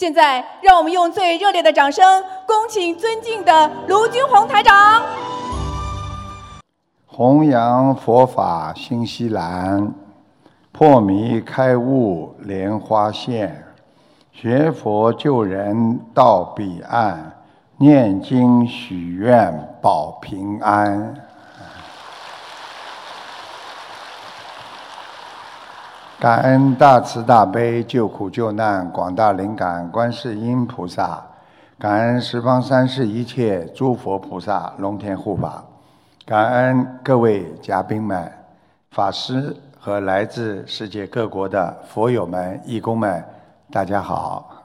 现在，让我们用最热烈的掌声，恭请尊敬的卢军宏台长。弘扬佛法新西兰，破迷开悟莲花现，学佛救人到彼岸，念经许愿保平安。感恩大慈大悲救苦救难广大灵感观世音菩萨，感恩十方三世一切诸佛菩萨龙天护法，感恩各位嘉宾们、法师和来自世界各国的佛友们、义工们，大家好。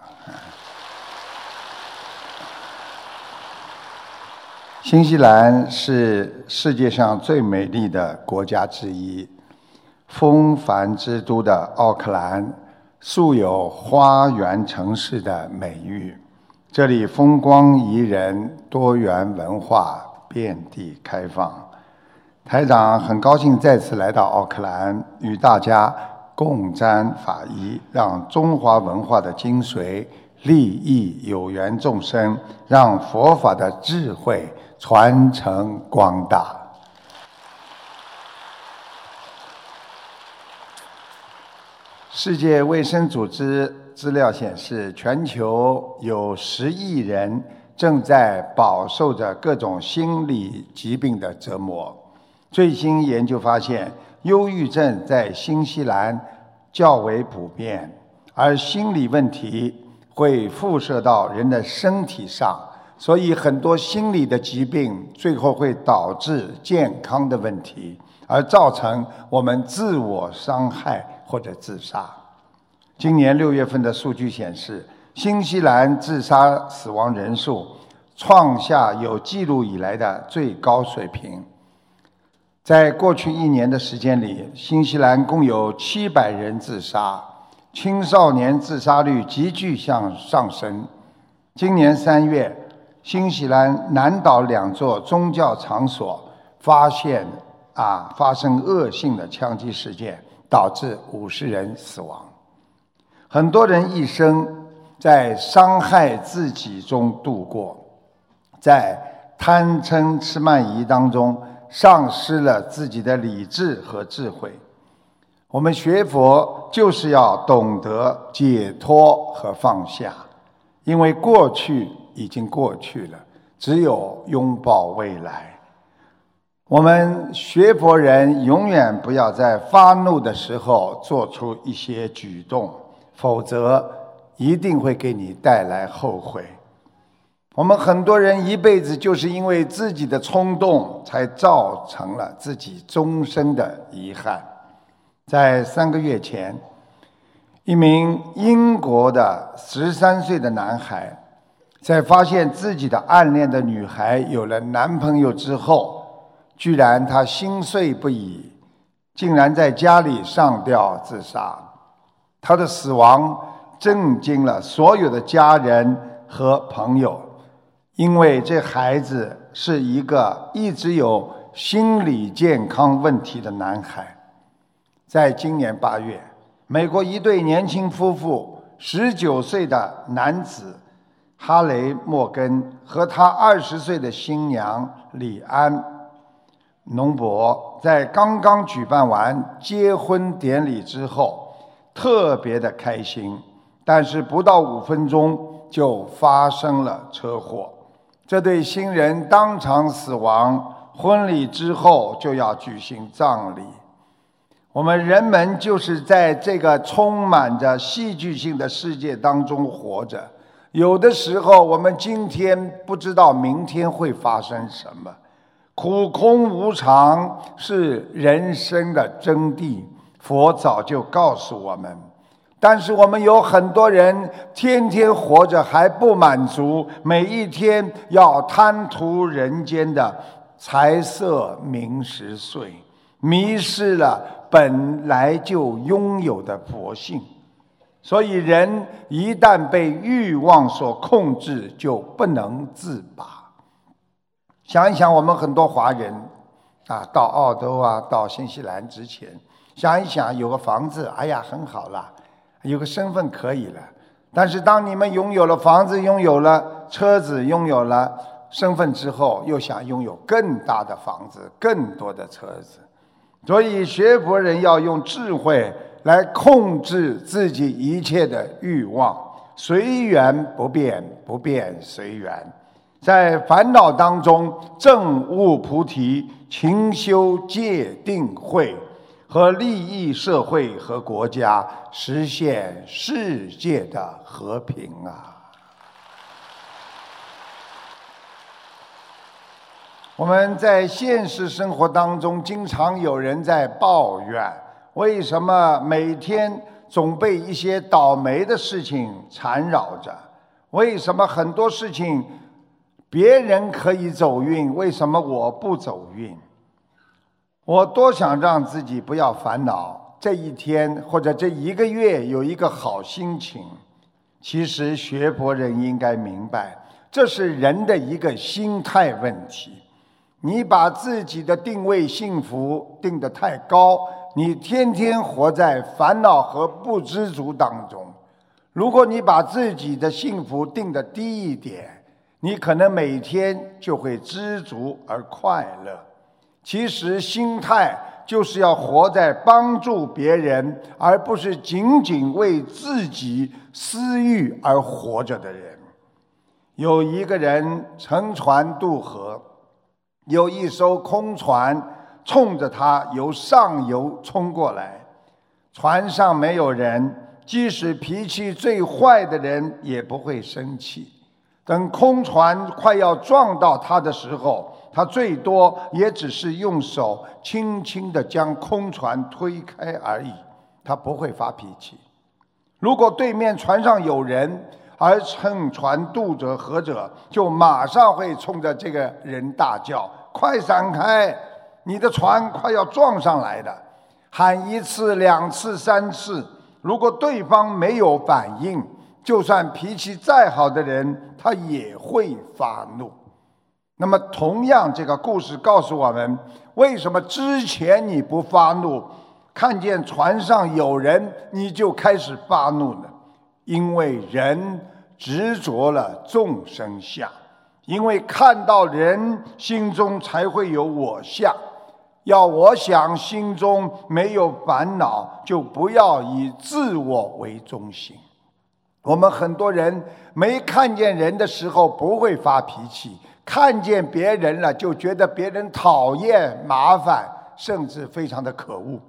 新西兰是世界上最美丽的国家之一。风帆之都的奥克兰，素有“花园城市”的美誉。这里风光宜人，多元文化遍地开放。台长很高兴再次来到奥克兰，与大家共沾法衣，让中华文化的精髓利益有缘众生，让佛法的智慧传承光大。世界卫生组织资料显示，全球有十亿人正在饱受着各种心理疾病的折磨。最新研究发现，忧郁症在新西兰较为普遍，而心理问题会辐射到人的身体上，所以很多心理的疾病最后会导致健康的问题，而造成我们自我伤害。或者自杀。今年六月份的数据显示，新西兰自杀死亡人数创下有记录以来的最高水平。在过去一年的时间里，新西兰共有七百人自杀，青少年自杀率急剧向上升。今年三月，新西兰南岛两座宗教场所发现啊发生恶性的枪击事件。导致五十人死亡，很多人一生在伤害自己中度过，在贪嗔痴慢疑当中丧失了自己的理智和智慧。我们学佛就是要懂得解脱和放下，因为过去已经过去了，只有拥抱未来。我们学佛人永远不要在发怒的时候做出一些举动，否则一定会给你带来后悔。我们很多人一辈子就是因为自己的冲动，才造成了自己终身的遗憾。在三个月前，一名英国的十三岁的男孩，在发现自己的暗恋的女孩有了男朋友之后。居然他心碎不已，竟然在家里上吊自杀。他的死亡震惊了所有的家人和朋友，因为这孩子是一个一直有心理健康问题的男孩。在今年八月，美国一对年轻夫妇，十九岁的男子哈雷·莫根和他二十岁的新娘李安。农博在刚刚举办完结婚典礼之后，特别的开心，但是不到五分钟就发生了车祸，这对新人当场死亡。婚礼之后就要举行葬礼。我们人们就是在这个充满着戏剧性的世界当中活着，有的时候我们今天不知道明天会发生什么。苦空无常是人生的真谛，佛早就告诉我们。但是我们有很多人天天活着还不满足，每一天要贪图人间的财色名食睡，迷失了本来就拥有的佛性。所以人一旦被欲望所控制，就不能自拔。想一想，我们很多华人啊，到澳洲啊，到新西兰之前，想一想，有个房子，哎呀，很好了，有个身份可以了。但是当你们拥有了房子、拥有了车子、拥有了身份之后，又想拥有更大的房子、更多的车子。所以学佛人要用智慧来控制自己一切的欲望，随缘不变，不变随缘。在烦恼当中证悟菩提，勤修戒定慧，和利益社会和国家，实现世界的和平啊！我们在现实生活当中，经常有人在抱怨：为什么每天总被一些倒霉的事情缠绕着？为什么很多事情？别人可以走运，为什么我不走运？我多想让自己不要烦恼，这一天或者这一个月有一个好心情。其实学佛人应该明白，这是人的一个心态问题。你把自己的定位幸福定得太高，你天天活在烦恼和不知足当中。如果你把自己的幸福定得低一点，你可能每天就会知足而快乐。其实心态就是要活在帮助别人，而不是仅仅为自己私欲而活着的人。有一个人乘船渡河，有一艘空船冲着他由上游冲过来，船上没有人，即使脾气最坏的人也不会生气。等空船快要撞到他的时候，他最多也只是用手轻轻地将空船推开而已，他不会发脾气。如果对面船上有人，而乘船渡着河者，就马上会冲着这个人大叫：“快闪开！你的船快要撞上来了！”喊一次、两次、三次，如果对方没有反应。就算脾气再好的人，他也会发怒。那么，同样，这个故事告诉我们，为什么之前你不发怒，看见船上有人你就开始发怒呢？因为人执着了众生相，因为看到人心中才会有我相。要我想心中没有烦恼，就不要以自我为中心。我们很多人没看见人的时候不会发脾气，看见别人了就觉得别人讨厌、麻烦，甚至非常的可恶。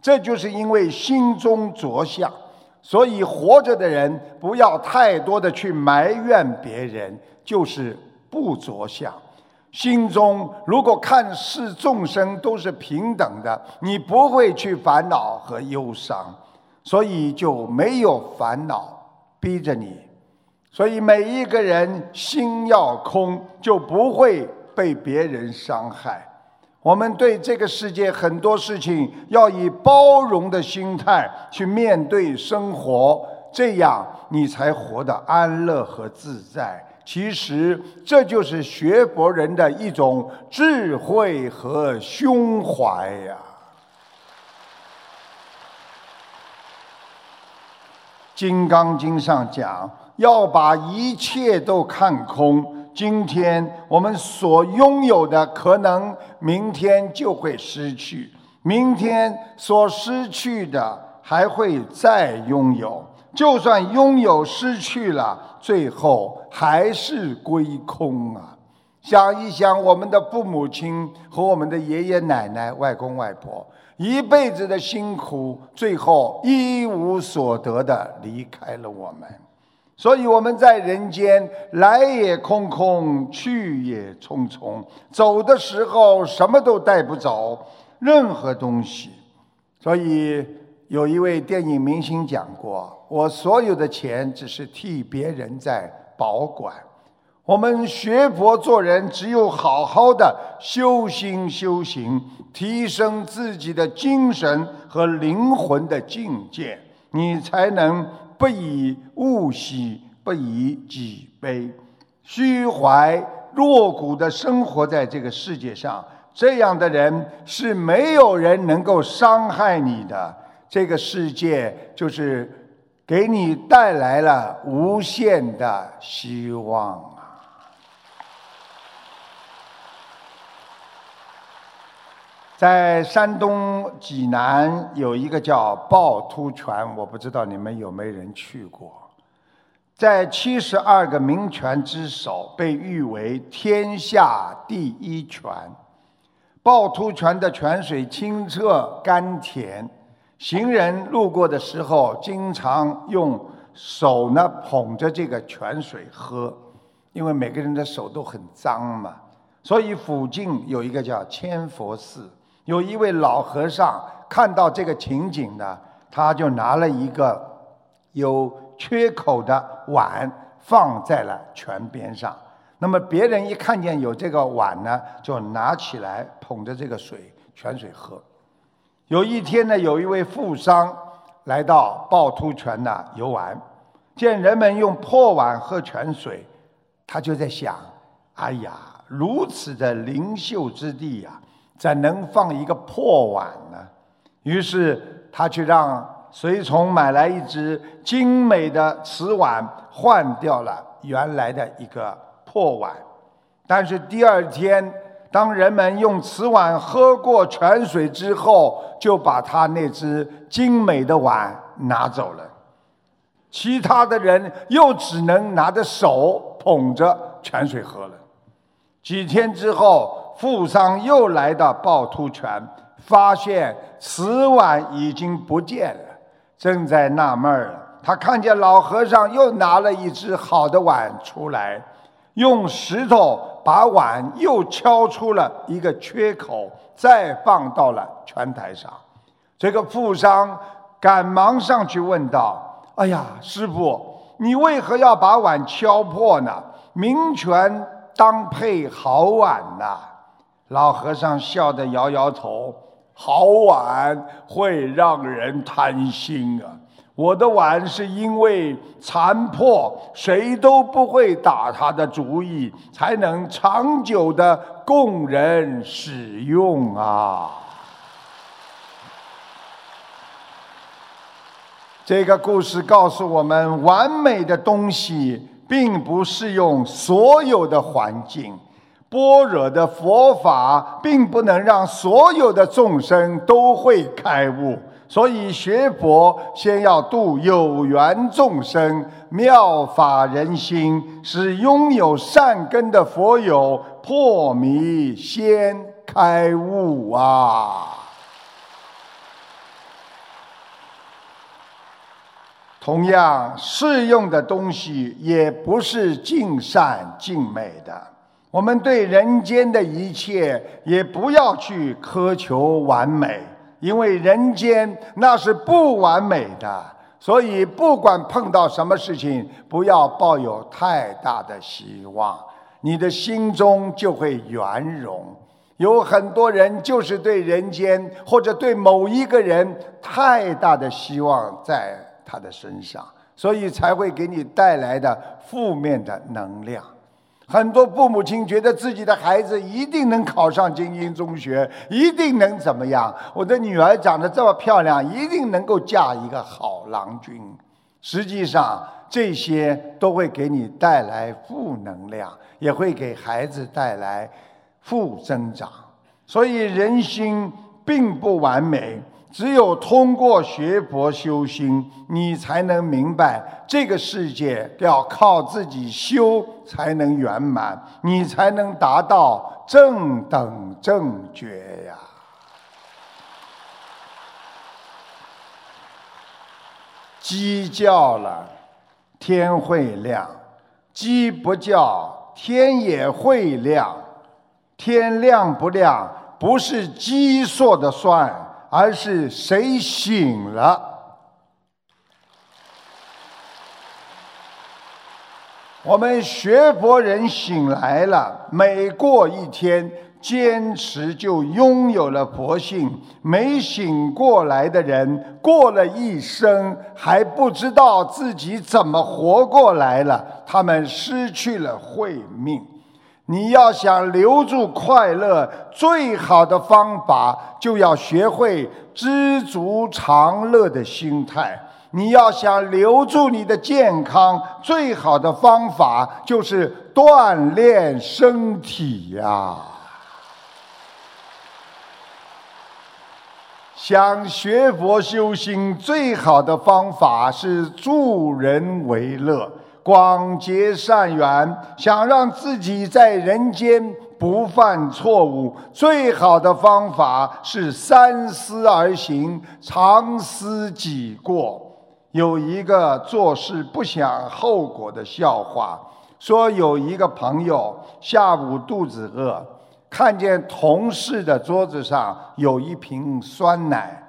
这就是因为心中着相。所以活着的人不要太多的去埋怨别人，就是不着相。心中如果看视众生都是平等的，你不会去烦恼和忧伤，所以就没有烦恼。逼着你，所以每一个人心要空，就不会被别人伤害。我们对这个世界很多事情要以包容的心态去面对生活，这样你才活得安乐和自在。其实这就是学佛人的一种智慧和胸怀呀。《金刚经》上讲，要把一切都看空。今天我们所拥有的，可能明天就会失去；明天所失去的，还会再拥有。就算拥有失去了，最后还是归空啊！想一想，我们的父母亲和我们的爷爷奶奶、外公外婆。一辈子的辛苦，最后一无所得的离开了我们，所以我们在人间来也空空，去也匆匆，走的时候什么都带不走，任何东西。所以有一位电影明星讲过：“我所有的钱只是替别人在保管。”我们学佛做人，只有好好的修心修行，提升自己的精神和灵魂的境界，你才能不以物喜，不以己悲，虚怀若谷的生活在这个世界上。这样的人是没有人能够伤害你的。这个世界就是。给你带来了无限的希望在山东济南有一个叫趵突泉，我不知道你们有没有人去过。在七十二个名泉之首，被誉为天下第一泉。趵突泉的泉水清澈甘甜。行人路过的时候，经常用手呢捧着这个泉水喝，因为每个人的手都很脏嘛。所以附近有一个叫千佛寺，有一位老和尚看到这个情景呢，他就拿了一个有缺口的碗放在了泉边上。那么别人一看见有这个碗呢，就拿起来捧着这个水泉水喝。有一天呢，有一位富商来到趵突泉那游玩，见人们用破碗喝泉水，他就在想：哎呀，如此的灵秀之地呀，怎能放一个破碗呢？于是他去让随从买来一只精美的瓷碗，换掉了原来的一个破碗。但是第二天。当人们用瓷碗喝过泉水之后，就把他那只精美的碗拿走了。其他的人又只能拿着手捧着泉水喝了。几天之后，富商又来到趵突泉，发现瓷碗已经不见了，正在纳闷儿。他看见老和尚又拿了一只好的碗出来。用石头把碗又敲出了一个缺口，再放到了泉台上。这个富商赶忙上去问道：“哎呀，师傅，你为何要把碗敲破呢？名泉当配好碗呐！”老和尚笑得摇摇头：“好碗会让人贪心啊。”我的碗是因为残破，谁都不会打他的主意，才能长久的供人使用啊！这个故事告诉我们，完美的东西并不适用所有的环境，般若的佛法并不能让所有的众生都会开悟。所以学佛先要度有缘众生，妙法人心，使拥有善根的佛友破迷先开悟啊！同样适用的东西也不是尽善尽美的，我们对人间的一切也不要去苛求完美。因为人间那是不完美的，所以不管碰到什么事情，不要抱有太大的希望，你的心中就会圆融。有很多人就是对人间或者对某一个人太大的希望在他的身上，所以才会给你带来的负面的能量。很多父母亲觉得自己的孩子一定能考上精英中学，一定能怎么样？我的女儿长得这么漂亮，一定能够嫁一个好郎君。实际上，这些都会给你带来负能量，也会给孩子带来负增长。所以，人心并不完美。只有通过学佛修心，你才能明白这个世界要靠自己修才能圆满，你才能达到正等正觉呀。鸡叫了，天会亮；鸡不叫，天也会亮。天亮不亮，不是鸡说的算。而是谁醒了？我们学佛人醒来了，每过一天，坚持就拥有了佛性；没醒过来的人，过了一生还不知道自己怎么活过来了，他们失去了慧命。你要想留住快乐，最好的方法就要学会知足常乐的心态。你要想留住你的健康，最好的方法就是锻炼身体呀。想学佛修心，最好的方法是助人为乐，广结善缘。想让自己在人间不犯错误，最好的方法是三思而行，常思己过。有一个做事不想后果的笑话，说有一个朋友下午肚子饿。看见同事的桌子上有一瓶酸奶，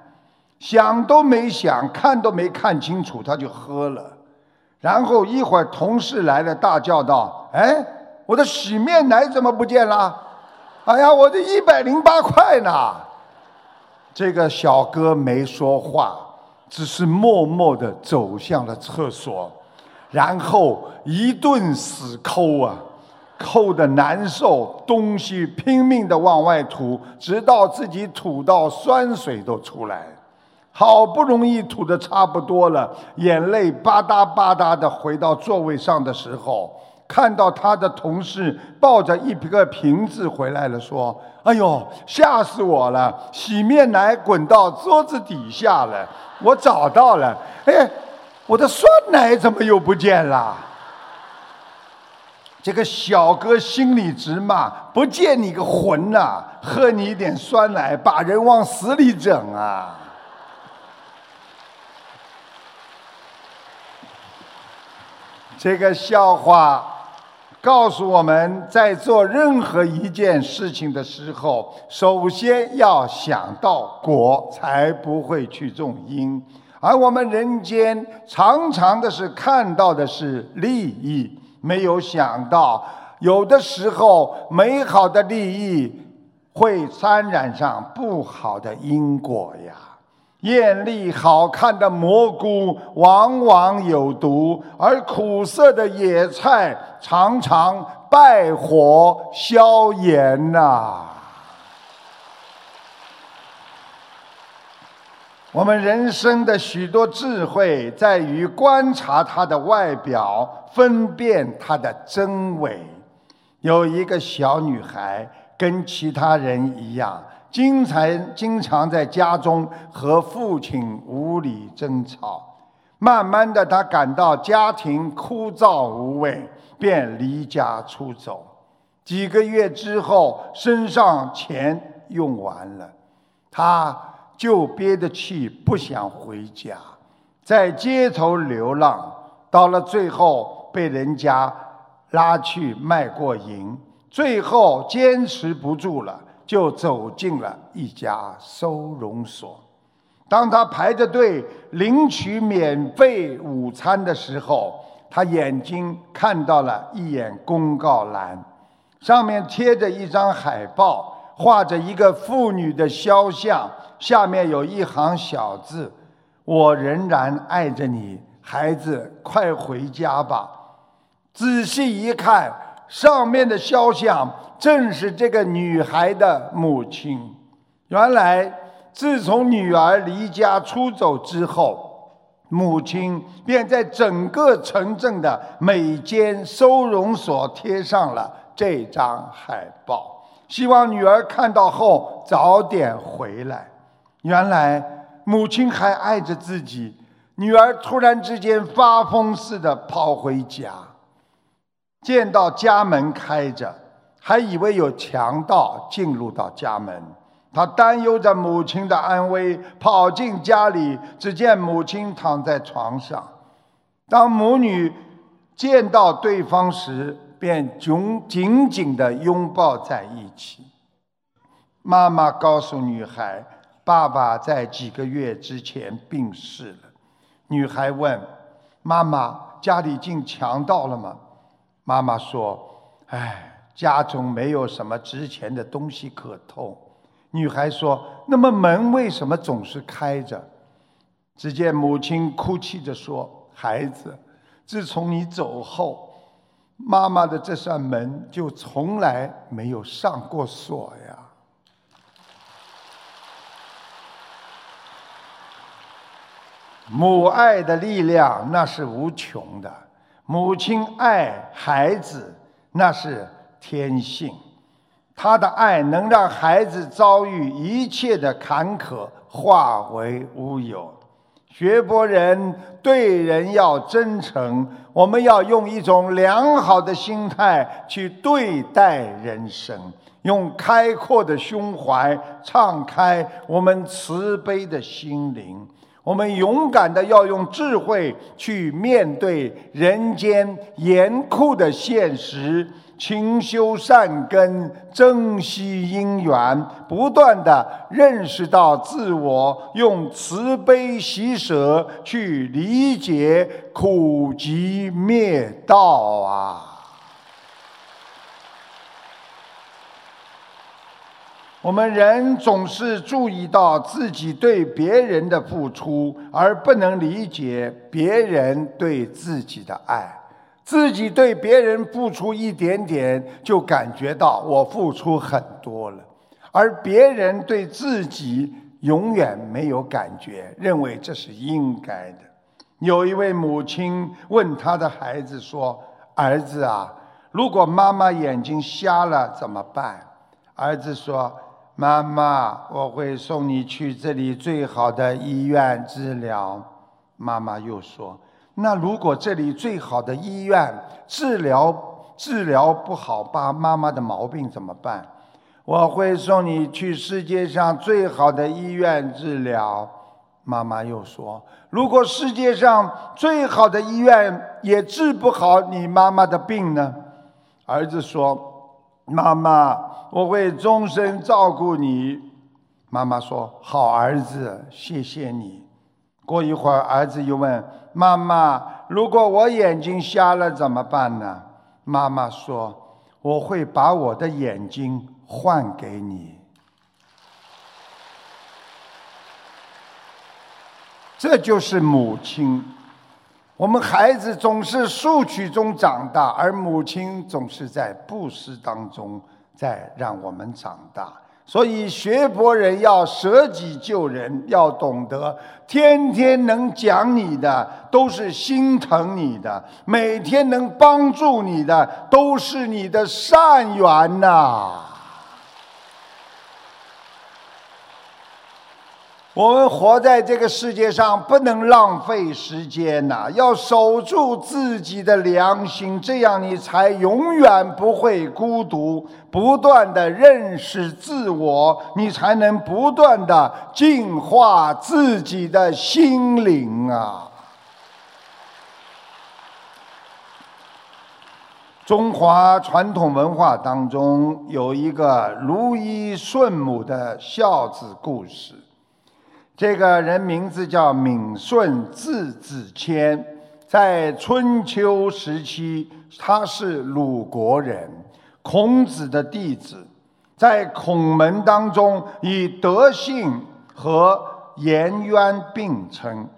想都没想，看都没看清楚，他就喝了。然后一会儿同事来了，大叫道：“哎，我的洗面奶怎么不见了？哎呀，我的一百零八块呢！”这个小哥没说话，只是默默地走向了厕所，然后一顿死抠啊。抠的难受，东西拼命的往外吐，直到自己吐到酸水都出来。好不容易吐的差不多了，眼泪吧嗒吧嗒的回到座位上的时候，看到他的同事抱着一个瓶子回来了，说：“哎呦，吓死我了！洗面奶滚到桌子底下了，我找到了。哎，我的酸奶怎么又不见了？”这个小哥心里直骂：“不见你个魂呐！喝你一点酸奶，把人往死里整啊！”这个笑话告诉我们在做任何一件事情的时候，首先要想到果，才不会去种因。而我们人间常常的是看到的是利益。没有想到，有的时候美好的利益会沾染上不好的因果呀。艳丽好看的蘑菇往往有毒，而苦涩的野菜常常败火消炎呐。我们人生的许多智慧，在于观察它的外表，分辨它的真伪。有一个小女孩，跟其他人一样，经常经常在家中和父亲无理争吵。慢慢的，他感到家庭枯燥无味，便离家出走。几个月之后，身上钱用完了，他。就憋着气不想回家，在街头流浪，到了最后被人家拉去卖过淫，最后坚持不住了，就走进了一家收容所。当他排着队领取免费午餐的时候，他眼睛看到了一眼公告栏，上面贴着一张海报，画着一个妇女的肖像。下面有一行小字：“我仍然爱着你，孩子，快回家吧。”仔细一看，上面的肖像正是这个女孩的母亲。原来，自从女儿离家出走之后，母亲便在整个城镇的每间收容所贴上了这张海报，希望女儿看到后早点回来。原来母亲还爱着自己，女儿突然之间发疯似的跑回家，见到家门开着，还以为有强盗进入到家门。他担忧着母亲的安危，跑进家里，只见母亲躺在床上。当母女见到对方时，便紧紧紧地拥抱在一起。妈妈告诉女孩。爸爸在几个月之前病逝了。女孩问：“妈妈，家里进强盗了吗？”妈妈说：“哎，家中没有什么值钱的东西可偷。”女孩说：“那么门为什么总是开着？”只见母亲哭泣着说：“孩子，自从你走后，妈妈的这扇门就从来没有上过锁呀。”母爱的力量那是无穷的，母亲爱孩子那是天性，她的爱能让孩子遭遇一切的坎坷化为乌有。学博人对人要真诚，我们要用一种良好的心态去对待人生，用开阔的胸怀敞开我们慈悲的心灵。我们勇敢的要用智慧去面对人间严酷的现实。勤修善根，珍惜因缘，不断的认识到自我，用慈悲喜舍去理解苦集灭道啊！我们人总是注意到自己对别人的付出，而不能理解别人对自己的爱。自己对别人付出一点点，就感觉到我付出很多了；而别人对自己永远没有感觉，认为这是应该的。有一位母亲问他的孩子说：“儿子啊，如果妈妈眼睛瞎了怎么办？”儿子说：“妈妈，我会送你去这里最好的医院治疗。”妈妈又说。那如果这里最好的医院治疗治疗不好，把妈妈的毛病怎么办？我会送你去世界上最好的医院治疗。妈妈又说，如果世界上最好的医院也治不好你妈妈的病呢？儿子说，妈妈，我会终身照顾你。妈妈说，好儿子，谢谢你。过一会儿，儿子又问。妈妈，如果我眼睛瞎了怎么办呢？妈妈说：“我会把我的眼睛换给你。”这就是母亲。我们孩子总是受取中长大，而母亲总是在布施当中在让我们长大。所以，学佛人要舍己救人，要懂得天天能讲你的都是心疼你的，每天能帮助你的都是你的善缘呐。我们活在这个世界上，不能浪费时间呐！要守住自己的良心，这样你才永远不会孤独。不断的认识自我，你才能不断的净化自己的心灵啊！中华传统文化当中有一个如意顺母的孝子故事。这个人名字叫闵顺，字子谦，在春秋时期，他是鲁国人，孔子的弟子，在孔门当中以德性和颜渊并称。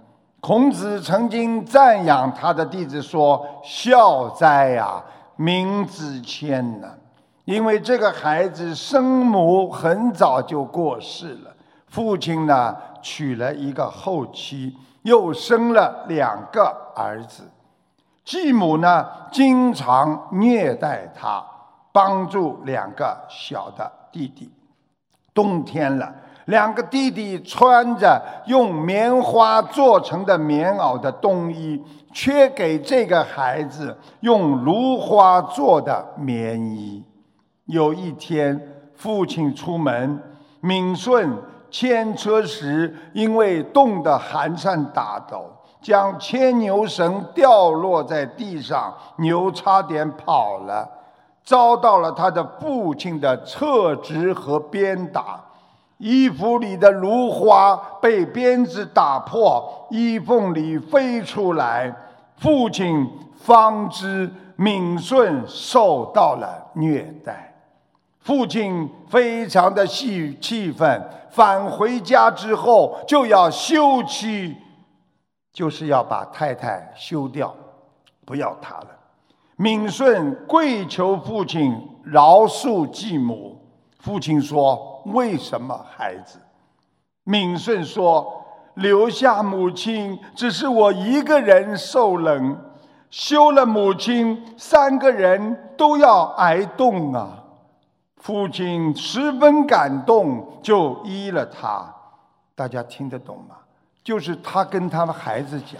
孔子曾经赞扬他的弟子说：“孝哉呀，闵子谦呐！因为这个孩子生母很早就过世了。”父亲呢娶了一个后妻，又生了两个儿子。继母呢经常虐待他，帮助两个小的弟弟。冬天了，两个弟弟穿着用棉花做成的棉袄的冬衣，却给这个孩子用芦花做的棉衣。有一天，父亲出门，敏顺。牵车时，因为冻得寒颤打抖，将牵牛绳掉落在地上，牛差点跑了，遭到了他的父亲的侧直和鞭打，衣服里的芦花被鞭子打破，衣缝里飞出来，父亲方知敏顺受到了虐待。父亲非常的气气愤，返回家之后就要休妻，就是要把太太休掉，不要他了。敏顺跪求父亲饶恕继母。父亲说：“为什么孩子？”敏顺说：“留下母亲，只是我一个人受冷；休了母亲，三个人都要挨冻啊！父亲十分感动，就依了他。大家听得懂吗？就是他跟他们孩子讲：“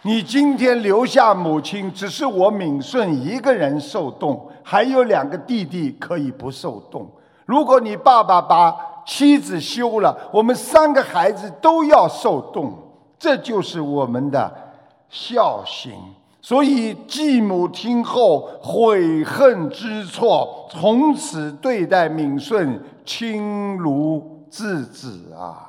你今天留下母亲，只是我敏顺一个人受冻，还有两个弟弟可以不受冻。如果你爸爸把妻子休了，我们三个孩子都要受冻。这就是我们的孝心。”所以继母听后悔恨知错，从此对待敏顺亲如自子啊！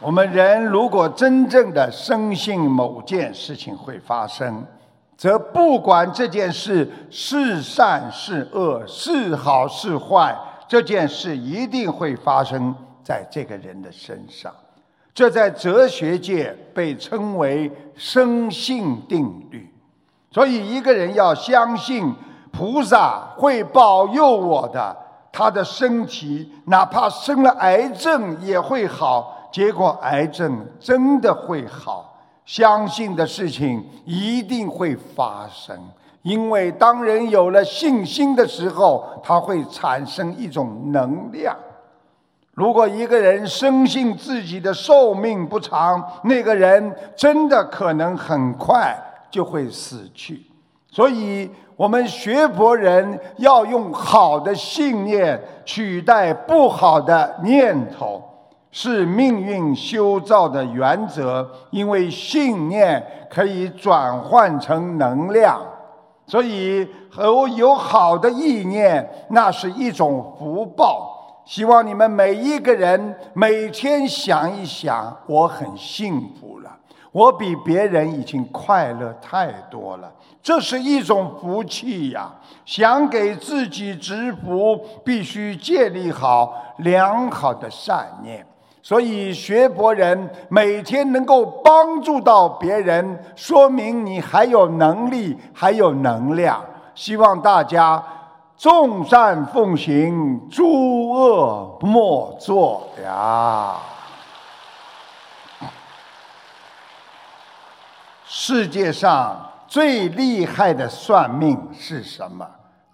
我们人如果真正的深信某件事情会发生，则不管这件事是善是恶、是好是坏，这件事一定会发生在这个人的身上。这在哲学界被称为生性定律，所以一个人要相信菩萨会保佑我的，他的身体哪怕生了癌症也会好，结果癌症真的会好，相信的事情一定会发生，因为当人有了信心的时候，他会产生一种能量。如果一个人深信自己的寿命不长，那个人真的可能很快就会死去。所以，我们学佛人要用好的信念取代不好的念头，是命运修造的原则。因为信念可以转换成能量，所以有有好的意念，那是一种福报。希望你们每一个人每天想一想，我很幸福了，我比别人已经快乐太多了，这是一种福气呀！想给自己植福，必须建立好良好的善念。所以学佛人每天能够帮助到别人，说明你还有能力，还有能量。希望大家。众善奉行，诸恶莫作呀！世界上最厉害的算命是什么？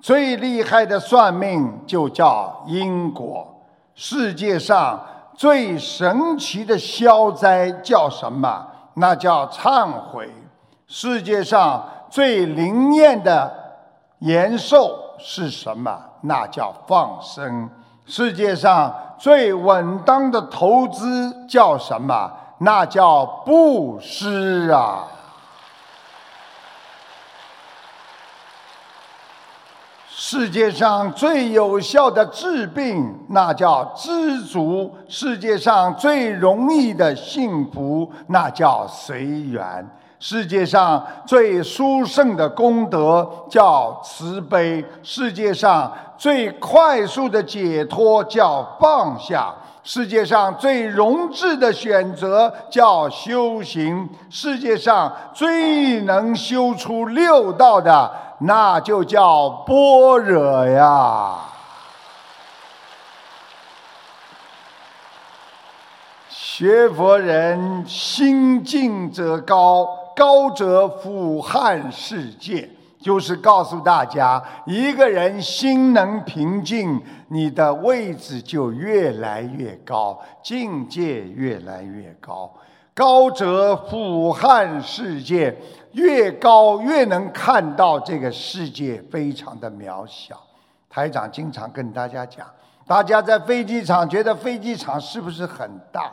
最厉害的算命就叫因果。世界上最神奇的消灾叫什么？那叫忏悔。世界上最灵验的延寿。是什么？那叫放生。世界上最稳当的投资叫什么？那叫布施啊！世界上最有效的治病，那叫知足；世界上最容易的幸福，那叫随缘。世界上最殊胜的功德叫慈悲，世界上最快速的解脱叫放下，世界上最容智的选择叫修行，世界上最能修出六道的那就叫般若呀。学佛人心静则高。高者俯瞰世界，就是告诉大家，一个人心能平静，你的位置就越来越高，境界越来越高。高者俯瞰世界，越高越能看到这个世界非常的渺小。台长经常跟大家讲，大家在飞机场觉得飞机场是不是很大？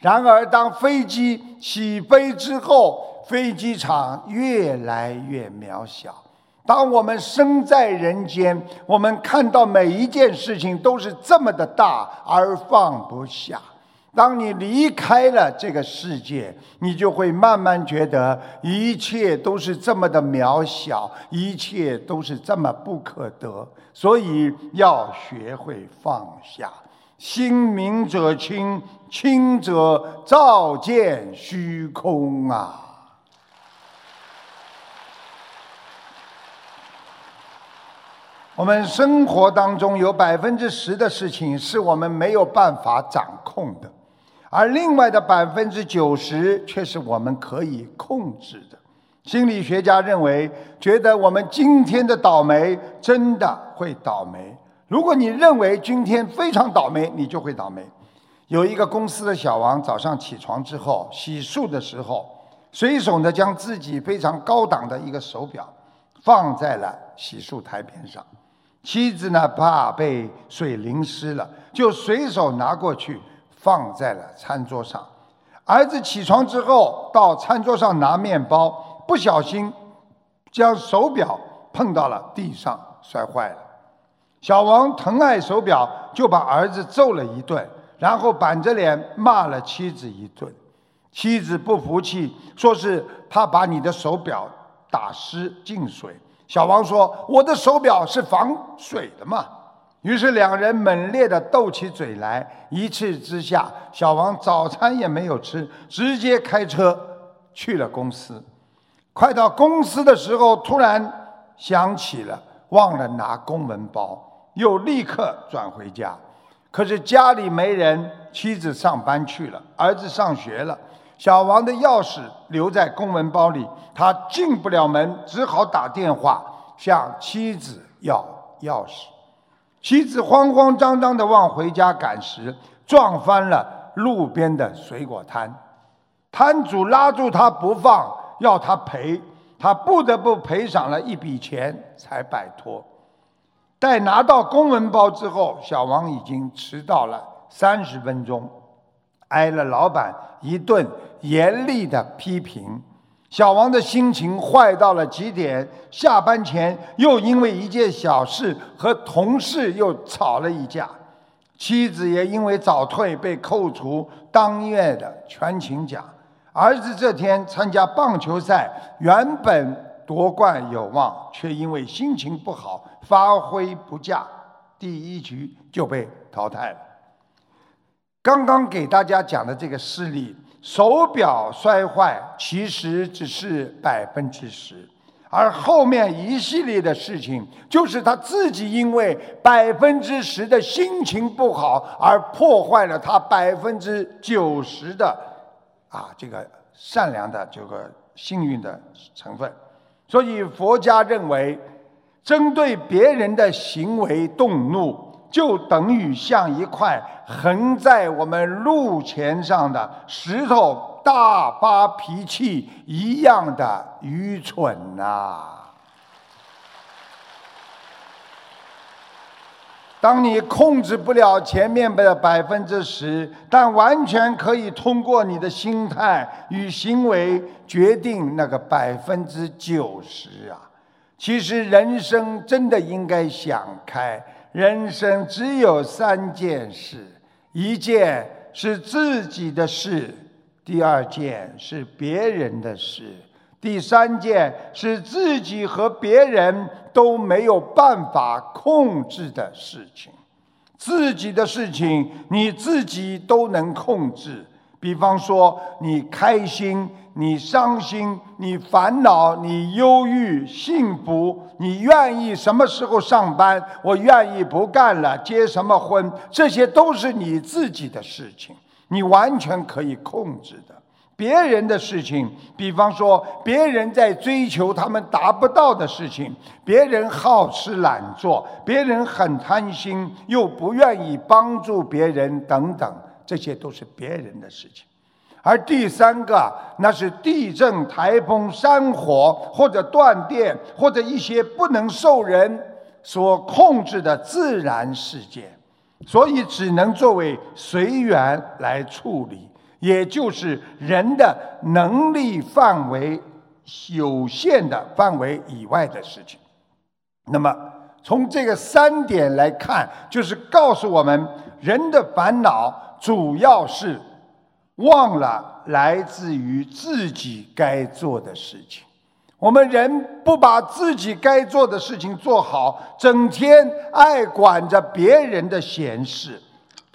然而当飞机起飞之后，飞机场越来越渺小。当我们生在人间，我们看到每一件事情都是这么的大而放不下。当你离开了这个世界，你就会慢慢觉得一切都是这么的渺小，一切都是这么不可得。所以要学会放下。心明者清，清者照见虚空啊。我们生活当中有百分之十的事情是我们没有办法掌控的，而另外的百分之九十却是我们可以控制的。心理学家认为，觉得我们今天的倒霉真的会倒霉。如果你认为今天非常倒霉，你就会倒霉。有一个公司的小王早上起床之后洗漱的时候，随手呢将自己非常高档的一个手表放在了洗漱台边上。妻子呢，怕被水淋湿了，就随手拿过去放在了餐桌上。儿子起床之后到餐桌上拿面包，不小心将手表碰到了地上，摔坏了。小王疼爱手表，就把儿子揍了一顿，然后板着脸骂了妻子一顿。妻子不服气，说是怕把你的手表打湿进水。小王说：“我的手表是防水的嘛。”于是两人猛烈地斗起嘴来。一气之下，小王早餐也没有吃，直接开车去了公司。快到公司的时候，突然想起了忘了拿公文包，又立刻转回家。可是家里没人，妻子上班去了，儿子上学了。小王的钥匙留在公文包里，他进不了门，只好打电话向妻子要钥匙。妻子慌慌张张地往回家赶时，撞翻了路边的水果摊，摊主拉住他不放，要他赔，他不得不赔上了一笔钱才摆脱。待拿到公文包之后，小王已经迟到了三十分钟。挨了老板一顿严厉的批评，小王的心情坏到了极点。下班前又因为一件小事和同事又吵了一架，妻子也因为早退被扣除当月的全勤奖。儿子这天参加棒球赛，原本夺冠有望，却因为心情不好，发挥不佳，第一局就被淘汰了。刚刚给大家讲的这个事例，手表摔坏其实只是百分之十，而后面一系列的事情，就是他自己因为百分之十的心情不好，而破坏了他百分之九十的啊这个善良的这个幸运的成分。所以佛家认为，针对别人的行为动怒。就等于像一块横在我们路前上的石头，大发脾气一样的愚蠢呐！当你控制不了前面的百分之十，但完全可以通过你的心态与行为决定那个百分之九十啊！其实人生真的应该想开。人生只有三件事：一件是自己的事，第二件是别人的事，第三件是自己和别人都没有办法控制的事情。自己的事情你自己都能控制，比方说你开心。你伤心，你烦恼，你忧郁，幸福，你愿意什么时候上班？我愿意不干了，结什么婚？这些都是你自己的事情，你完全可以控制的。别人的事情，比方说别人在追求他们达不到的事情，别人好吃懒做，别人很贪心又不愿意帮助别人等等，这些都是别人的事情。而第三个，那是地震、台风、山火，或者断电，或者一些不能受人所控制的自然事件，所以只能作为随缘来处理，也就是人的能力范围有限的范围以外的事情。那么，从这个三点来看，就是告诉我们，人的烦恼主要是。忘了来自于自己该做的事情，我们人不把自己该做的事情做好，整天爱管着别人的闲事，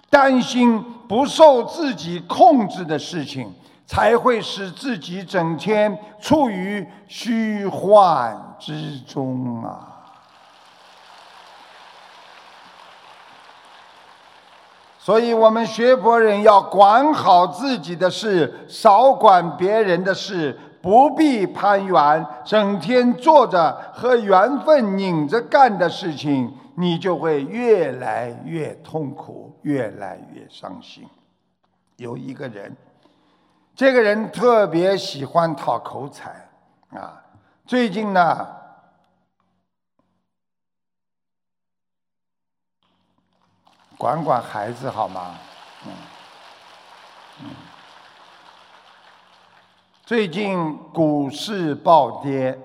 担心不受自己控制的事情，才会使自己整天处于虚幻之中啊。所以我们学佛人要管好自己的事，少管别人的事，不必攀缘，整天做着和缘分拧着干的事情，你就会越来越痛苦。越来越伤心。有一个人，这个人特别喜欢讨口彩啊，最近呢。管管孩子好吗？嗯。最近股市暴跌，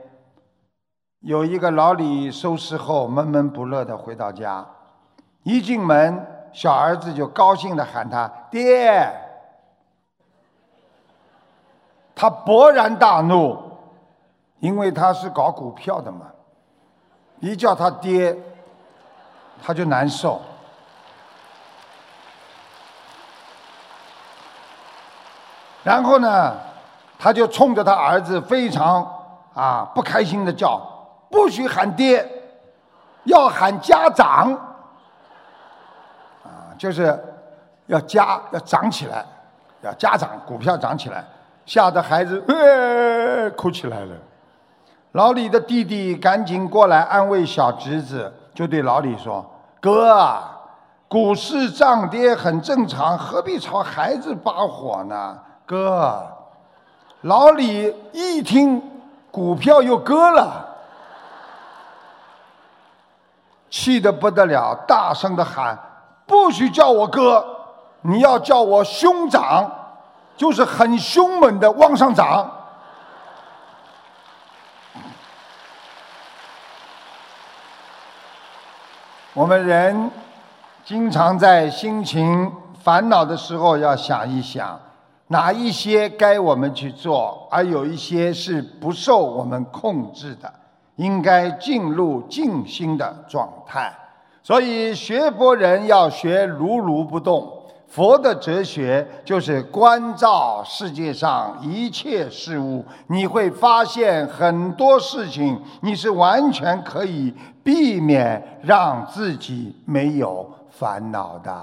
有一个老李收市后闷闷不乐的回到家，一进门，小儿子就高兴的喊他爹，他勃然大怒，因为他是搞股票的嘛，一叫他爹，他就难受。然后呢，他就冲着他儿子非常啊不开心的叫：“不许喊爹，要喊家长。”就是要加要涨起来，要加长股票涨起来，吓得孩子呃哭起来了。老李的弟弟赶紧过来安慰小侄子，就对老李说：“哥，股市涨跌很正常，何必朝孩子发火呢？”哥，老李一听股票又割了，气得不得了，大声的喊：“不许叫我哥，你要叫我兄长，就是很凶猛的往上涨。”我们人经常在心情烦恼的时候，要想一想。哪一些该我们去做，而有一些是不受我们控制的，应该进入静心的状态。所以学佛人要学如如不动。佛的哲学就是关照世界上一切事物，你会发现很多事情你是完全可以避免，让自己没有烦恼的。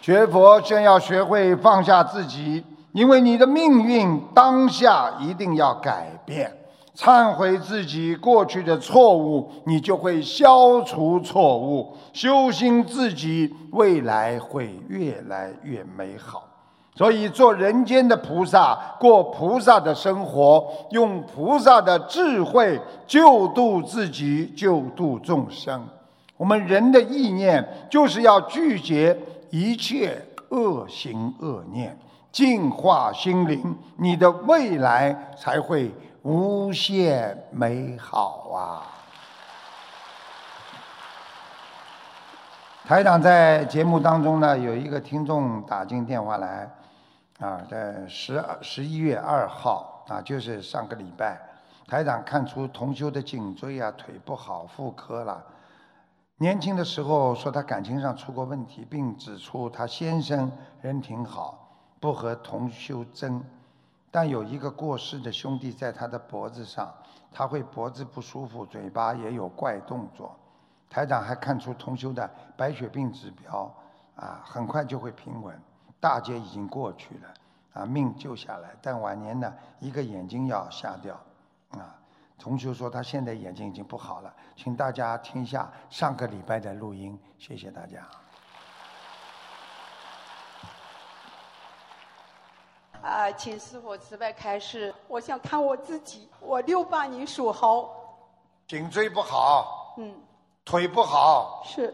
学佛先要学会放下自己，因为你的命运当下一定要改变。忏悔自己过去的错误，你就会消除错误，修心自己，未来会越来越美好。所以，做人间的菩萨，过菩萨的生活，用菩萨的智慧救度自己，救度众生。我们人的意念就是要拒绝。一切恶行恶念，净化心灵，你的未来才会无限美好啊！台长在节目当中呢，有一个听众打进电话来，啊，在十二十一月二号啊，就是上个礼拜，台长看出同修的颈椎啊、腿不好、妇科了。年轻的时候说他感情上出过问题，并指出他先生人挺好，不和同修争，但有一个过世的兄弟在他的脖子上，他会脖子不舒服，嘴巴也有怪动作。台长还看出同修的白血病指标，啊，很快就会平稳，大劫已经过去了，啊，命救下来，但晚年呢，一个眼睛要瞎掉，啊。同修说他现在眼睛已经不好了，请大家听下上个礼拜的录音，谢谢大家。啊，请师傅慈悲开示。我想看我自己，我六八年属猴，颈椎不好，嗯，腿不好，是，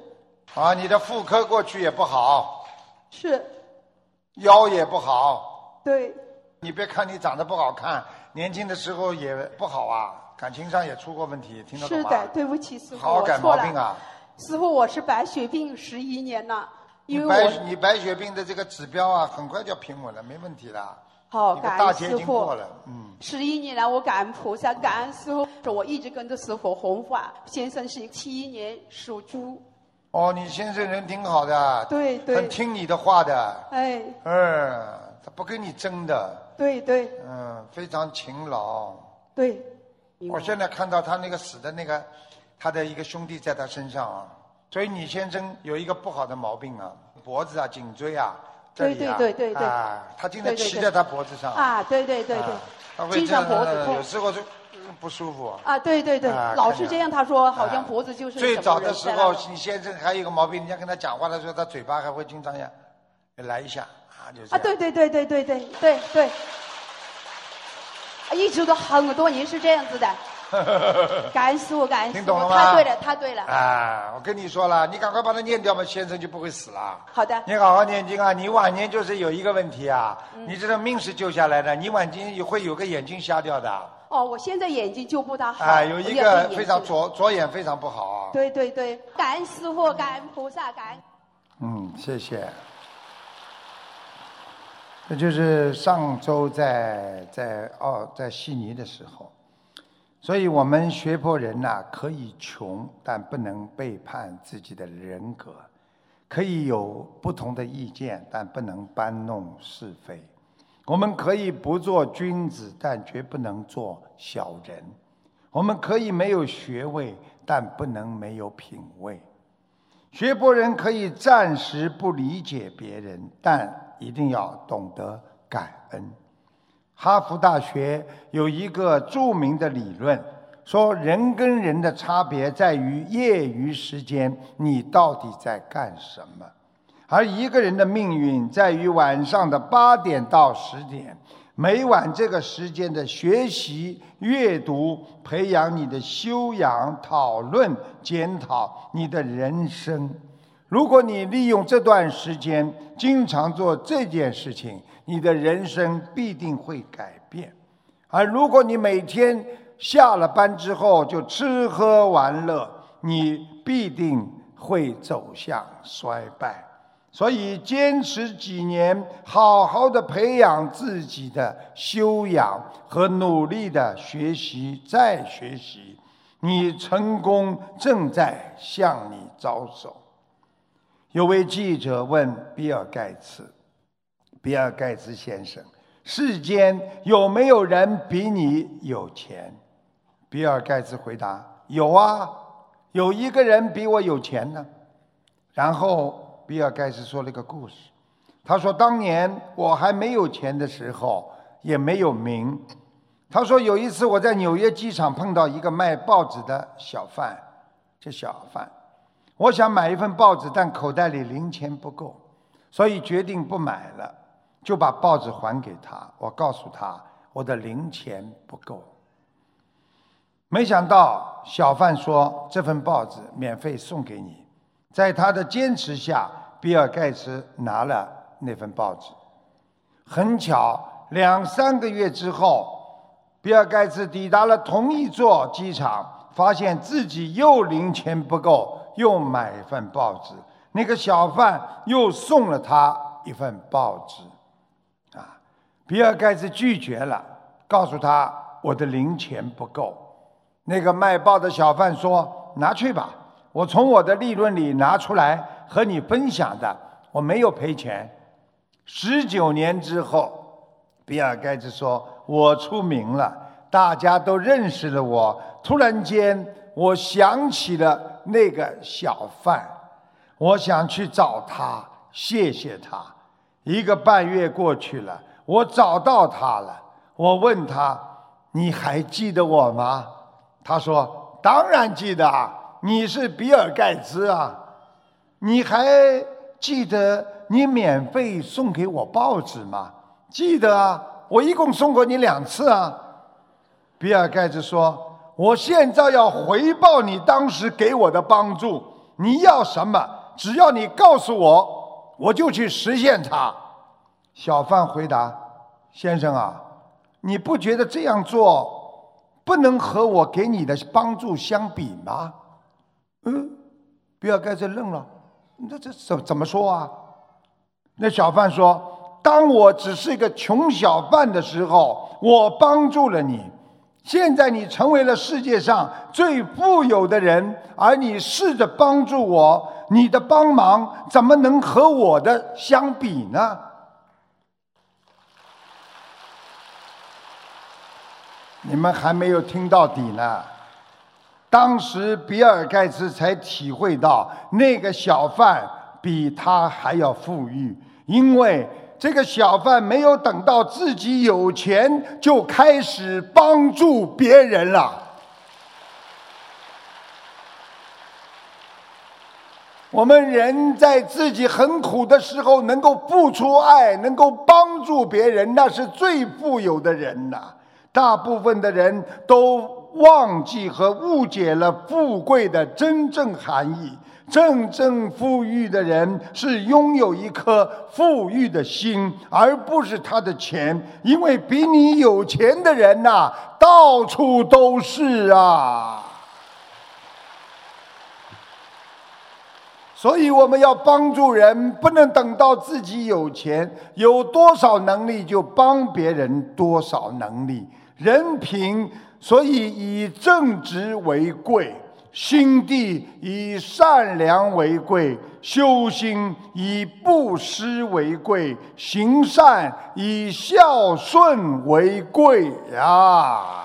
啊，你的妇科过去也不好，是，腰也不好，对，你别看你长得不好看，年轻的时候也不好啊。感情上也出过问题，听得懂吗？是的，对不起，师傅，好好改毛病啊！师傅，我是白血病十一年了，因为白你白血病的这个指标啊，很快就要平稳了，没问题了。好，感恩师傅。嗯。十一年来，我感恩菩萨，感恩师傅，我一直跟着师傅弘法。先生是七一年属猪。哦，你先生人挺好的。对对。很听你的话的。哎。嗯，他不跟你争的。对对。嗯，非常勤劳。对。我现在看到他那个死的那个他的一个兄弟在他身上啊，所以你先生有一个不好的毛病啊，脖子啊、颈椎啊这里啊，对对对。对对啊，他经常骑在他脖子上啊，对对对对。啊他，会经常脖子痛。有时候就嗯不舒服。啊，对对对。啊，老是这样。他说好像啊脖子就是最早的时候你先生还有一个毛病，人家跟他讲话的时候，他嘴巴还会经常呀来一下啊，就是啊，对对对对对对对对，啊一直都很多年是这样子的。感恩师傅，感恩师傅，听懂了吗他对了，他对了。啊，我跟你说了，你赶快把它念掉嘛，先生就不会死了。好的，你好好念经啊！你晚年就是有一个问题啊，嗯你这个命是救下来的，你晚年也会有个眼睛瞎掉的哦，我现在眼睛就不大好。啊，有一个非常左左眼非常不好啊。对对对，感恩师傅，感恩菩萨，感恩。嗯，谢谢。这就是上周在在哦在悉尼的时候，所以我们学佛人呐、可以穷，但不能背叛自己的人格；可以有不同的意见，但不能搬弄是非。我们可以不做君子，但绝不能做小人。我们可以没有学位，但不能没有品位。学佛人可以暂时不理解别人，但一定要懂得感恩。哈佛大学有一个著名的理论，说人跟人的差别在于业余时间你到底在干什么，而一个人的命运在于晚上的八点到十点。每晚这个时间的学习、阅读，培养你的修养、讨论、检讨你的人生。如果你利用这段时间经常做这件事情，你的人生必定会改变。而如果你每天下了班之后就吃喝玩乐，你必定会走向衰败。所以，坚持几年，好好的培养自己的修养和努力的学习，再学习，你成功正在向你招手。有位记者问比尔盖茨：“比尔盖茨先生，世间有没有人比你有钱？”比尔盖茨回答：“有啊，有一个人比我有钱呢。”然后比尔盖茨说了一个故事，他说：“当年我还没有钱的时候，也没有名。他说有一次我在纽约机场碰到一个卖报纸的小贩，这小贩，我想买一份报纸，但口袋里零钱不够，所以决定不买了，就把报纸还给他。我告诉他我的零钱不够。没想到小贩说这份报纸免费送给你。在他的坚持下，比尔盖茨拿了那份报纸。很巧，两三个月之后，比尔盖茨抵达了同一座机场，发现自己又零钱不够，又买一份报纸。那个小贩又送了他一份报纸。比尔盖茨拒绝了，告诉他我的零钱不够。那个卖报的小贩说：“拿去吧。”我从我的利润里拿出来和你分享的，我没有赔钱。十九年之后，比尔盖茨说：“我出名了，大家都认识了我。突然间，我想起了那个小贩，我想去找他，谢谢他。一个半月过去了，我找到他了。我问他：‘你还记得我吗？’他说：‘当然记得啊。’你是比尔盖茨啊，你还记得你免费送给我报纸吗？记得啊，我一共送过你两次啊。比尔盖茨说：“我现在要回报你当时给我的帮助，你要什么？只要你告诉我，我就去实现它。”小贩回答：“先生啊，你不觉得这样做不能和我给你的帮助相比吗？”嗯，比尔盖茨愣了，这这怎怎么说啊？那小贩说：“当我只是一个穷小贩的时候，我帮助了你；现在你成为了世界上最富有的人，而你试着帮助我，你的帮忙怎么能和我的相比呢？”你们还没有听到底呢。当时比尔盖茨才体会到，那个小贩比他还要富裕，因为这个小贩没有等到自己有钱，就开始帮助别人了。我们人在自己很苦的时候，能够付出爱，能够帮助别人，那是最富有的人呐。大部分的人都忘记和误解了富贵的真正含义。真正富裕的人是拥有一颗富裕的心，而不是他的钱。因为比你有钱的人呐，到处都是啊。所以我们要帮助人，不能等到自己有钱，有多少能力就帮别人多少能力。人品，所以以正直为贵；心地以善良为贵；修心以布施为贵；行善以孝顺为贵呀。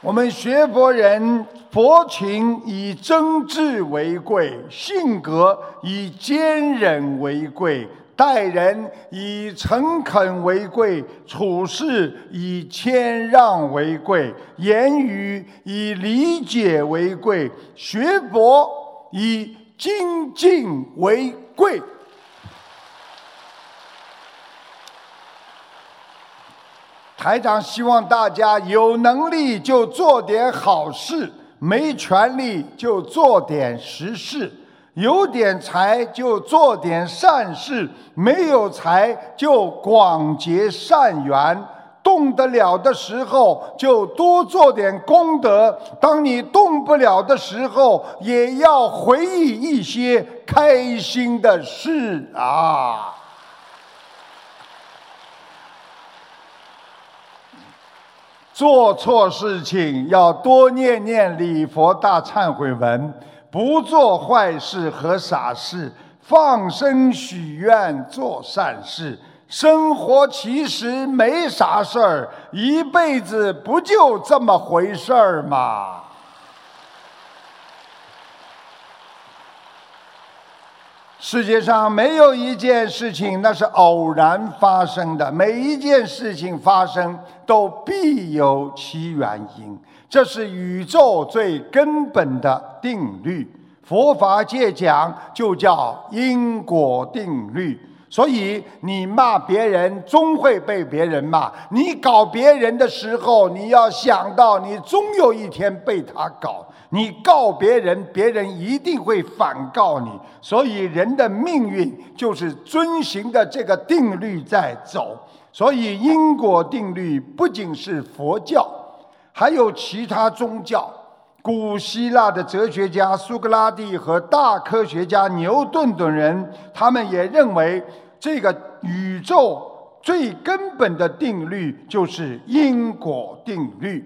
我们学佛人，佛情以真挚为贵，性格以坚忍为贵，待人以诚恳为贵，处事以谦让为贵，言语以理解为贵，学博以精进为贵。台长希望大家有能力就做点好事，没权力就做点实事，有点财就做点善事，没有财就广结善缘。动得了的时候就多做点功德，当你动不了的时候，也要回忆一些开心的事啊。做错事情要多念念礼佛大忏悔文，不做坏事和傻事，放生许愿做善事。生活其实没啥事儿，一辈子不就这么回事儿吗？世界上没有一件事情那是偶然发生的，每一件事情发生都必有其原因，这是宇宙最根本的定律。佛法界讲就叫因果定律。所以你骂别人，终会被别人骂；你搞别人的时候，你要想到你终有一天被他搞。你告别人，别人一定会反告你。所以人的命运就是遵循的这个定律在走。所以因果定律不仅是佛教，还有其他宗教。古希腊的哲学家苏格拉底和大科学家牛顿等人，他们也认为这个宇宙最根本的定律就是因果定律。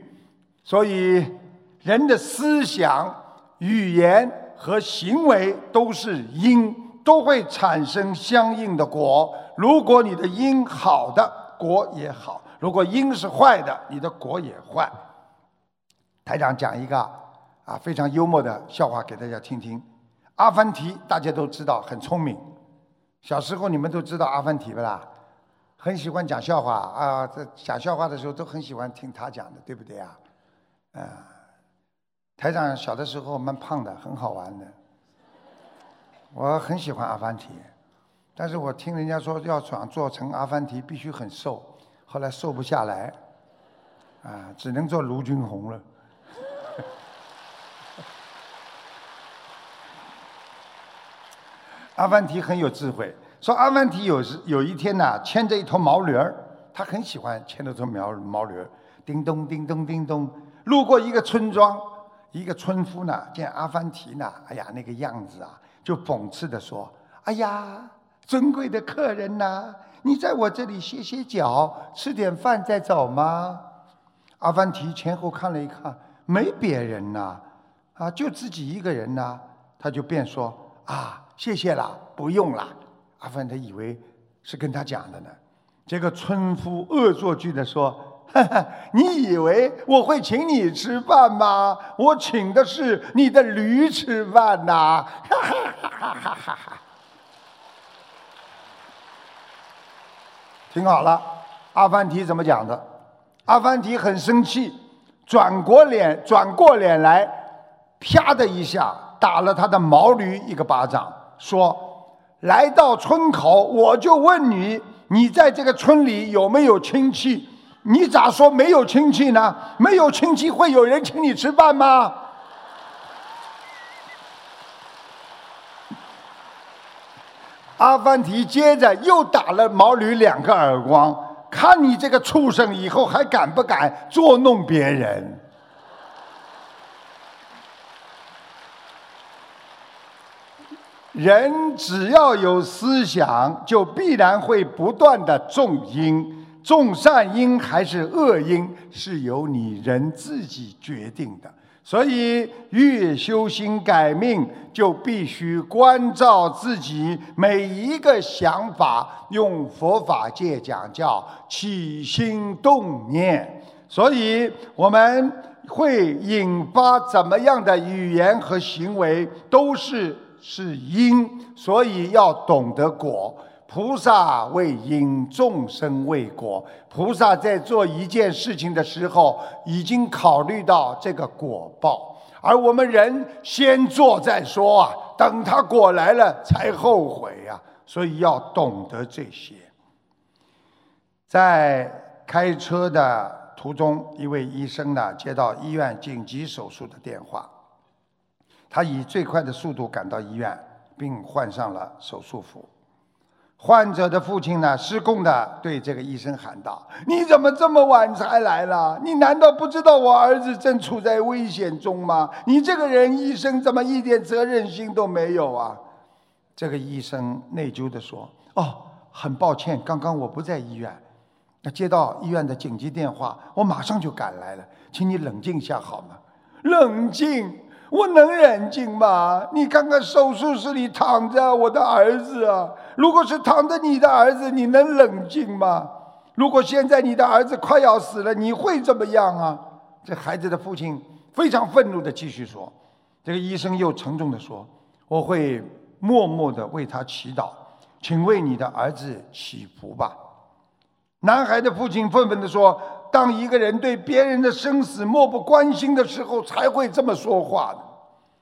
所以。人的思想、语言和行为都是因，都会产生相应的果。如果你的因好的，果也好；如果因是坏的，你的果也坏。台长讲一个啊非常幽默的笑话给大家听听。阿凡提大家都知道很聪明，小时候你们都知道阿凡提不啦？很喜欢讲笑话啊，在讲笑话的时候都很喜欢听他讲的，对不对呀？啊。台长小的时候蛮胖的，很好玩的。我很喜欢阿凡提，但是我听人家说要想做成阿凡提必须很瘦，后来瘦不下来，啊，只能做卢军红了。阿凡提很有智慧，说阿凡提有时有一天呐，牵着一头毛驴儿，他很喜欢牵着头毛毛驴儿，叮咚叮咚叮咚，路过一个村庄。一个村夫呢，见阿凡提呢，哎呀，那个样子啊，就讽刺的说：“哎呀，尊贵的客人呐，你在我这里歇歇脚，吃点饭再走吗？”阿凡提前后看了一看，没别人呐，啊，就自己一个人呐，他就便说：“啊，谢谢啦，不用啦。”阿凡提以为是跟他讲的呢，这个村夫恶作剧的说：“哈 哈你以为我会请你吃饭吗？我请的是你的驴吃饭呐！哈哈哈哈哈哈！听好了，阿凡提怎么讲的？阿凡提很生气，转过脸，转过脸来，啪的一下打了他的毛驴一个巴掌，说：“来到村口，我就问你，你在这个村里有没有亲戚？你咋说没有亲戚呢？没有亲戚会有人请你吃饭吗？”阿凡提接着又打了毛驴两个耳光，看你这个畜生以后还敢不敢捉弄别人？人只要有思想，就必然会不断的种因，种善因还是恶因，是由你人自己决定的。所以，越修心改命，就必须关照自己每一个想法。用佛法界讲，叫起心动念。所以，我们会引发怎么样的语言和行为，都是是因。所以，要懂得果。菩萨为因，众生为果。菩萨在做一件事情的时候，已经考虑到这个果报，而我们人先做再说啊，等他果来了才后悔呀。所以要懂得这些。在开车的途中，一位医生呢接到医院紧急手术的电话，他以最快的速度赶到医院，并换上了手术服。患者的父亲呢，失控的对这个医生喊道：“你怎么这么晚才来了？你难道不知道我儿子正处在危险中吗？你这个人，医生怎么一点责任心都没有啊？”这个医生内疚的说：“哦，很抱歉，刚刚我不在医院。那接到医院的紧急电话，我马上就赶来了，请你冷静一下好吗？冷静。”我能冷静吗？你看看手术室里躺着我的儿子啊！如果是躺着你的儿子，你能冷静吗？如果现在你的儿子快要死了，你会怎么样啊？这孩子的父亲非常愤怒的继续说。这个医生又沉重的说：“我会默默的为他祈祷，请为你的儿子祈福吧。”男孩的父亲愤愤的说。当一个人对别人的生死漠不关心的时候，才会这么说话的。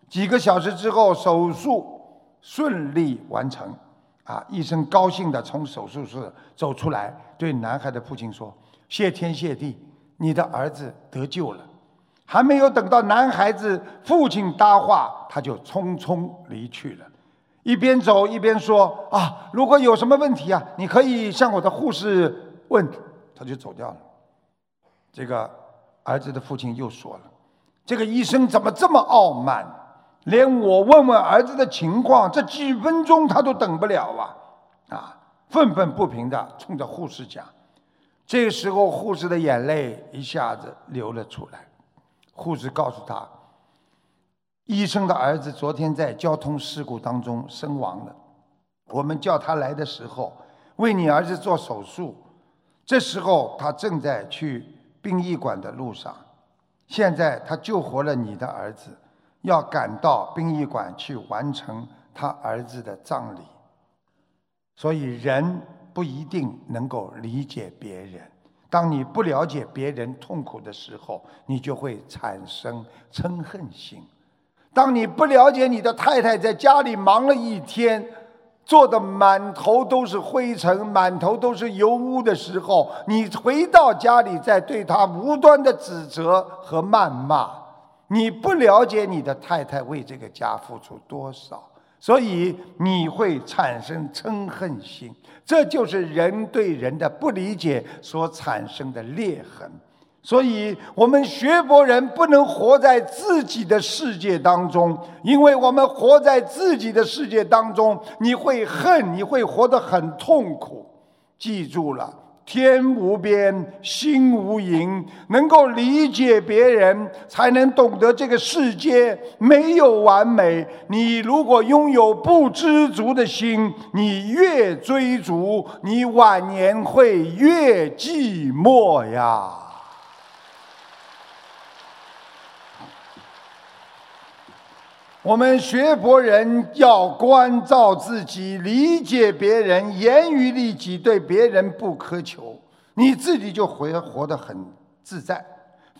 几个小时之后，手术顺利完成，啊，医生高兴地从手术室走出来，对男孩的父亲说：“谢天谢地，你的儿子得救了。”还没有等到男孩子父亲搭话，他就匆匆离去了，一边走一边说：“啊，如果有什么问题啊，你可以向我的护士问。”他就走掉了。这个儿子的父亲又说了：“这个医生怎么这么傲慢？连我问问儿子的情况，这几分钟他都等不了啊！”啊，愤愤不平的冲着护士讲。这时候，护士的眼泪一下子流了出来。护士告诉他：“医生的儿子昨天在交通事故当中身亡了。我们叫他来的时候，为你儿子做手术。这时候他正在去。”殡仪馆的路上，现在他救活了你的儿子，要赶到殡仪馆去完成他儿子的葬礼。所以人不一定能够理解别人。当你不了解别人痛苦的时候，你就会产生嗔恨心。当你不了解你的太太在家里忙了一天。做的满头都是灰尘，满头都是油污的时候，你回到家里再对他无端的指责和谩骂，你不了解你的太太为这个家付出多少，所以你会产生嗔恨心，这就是人对人的不理解所产生的裂痕。所以，我们学佛人不能活在自己的世界当中，因为我们活在自己的世界当中，你会恨，你会活得很痛苦。记住了，天无边，心无垠，能够理解别人，才能懂得这个世界没有完美。你如果拥有不知足的心，你越追逐，你晚年会越寂寞呀。我们学佛人要关照自己，理解别人，严于律己，对别人不苛求，你自己就会活得很自在。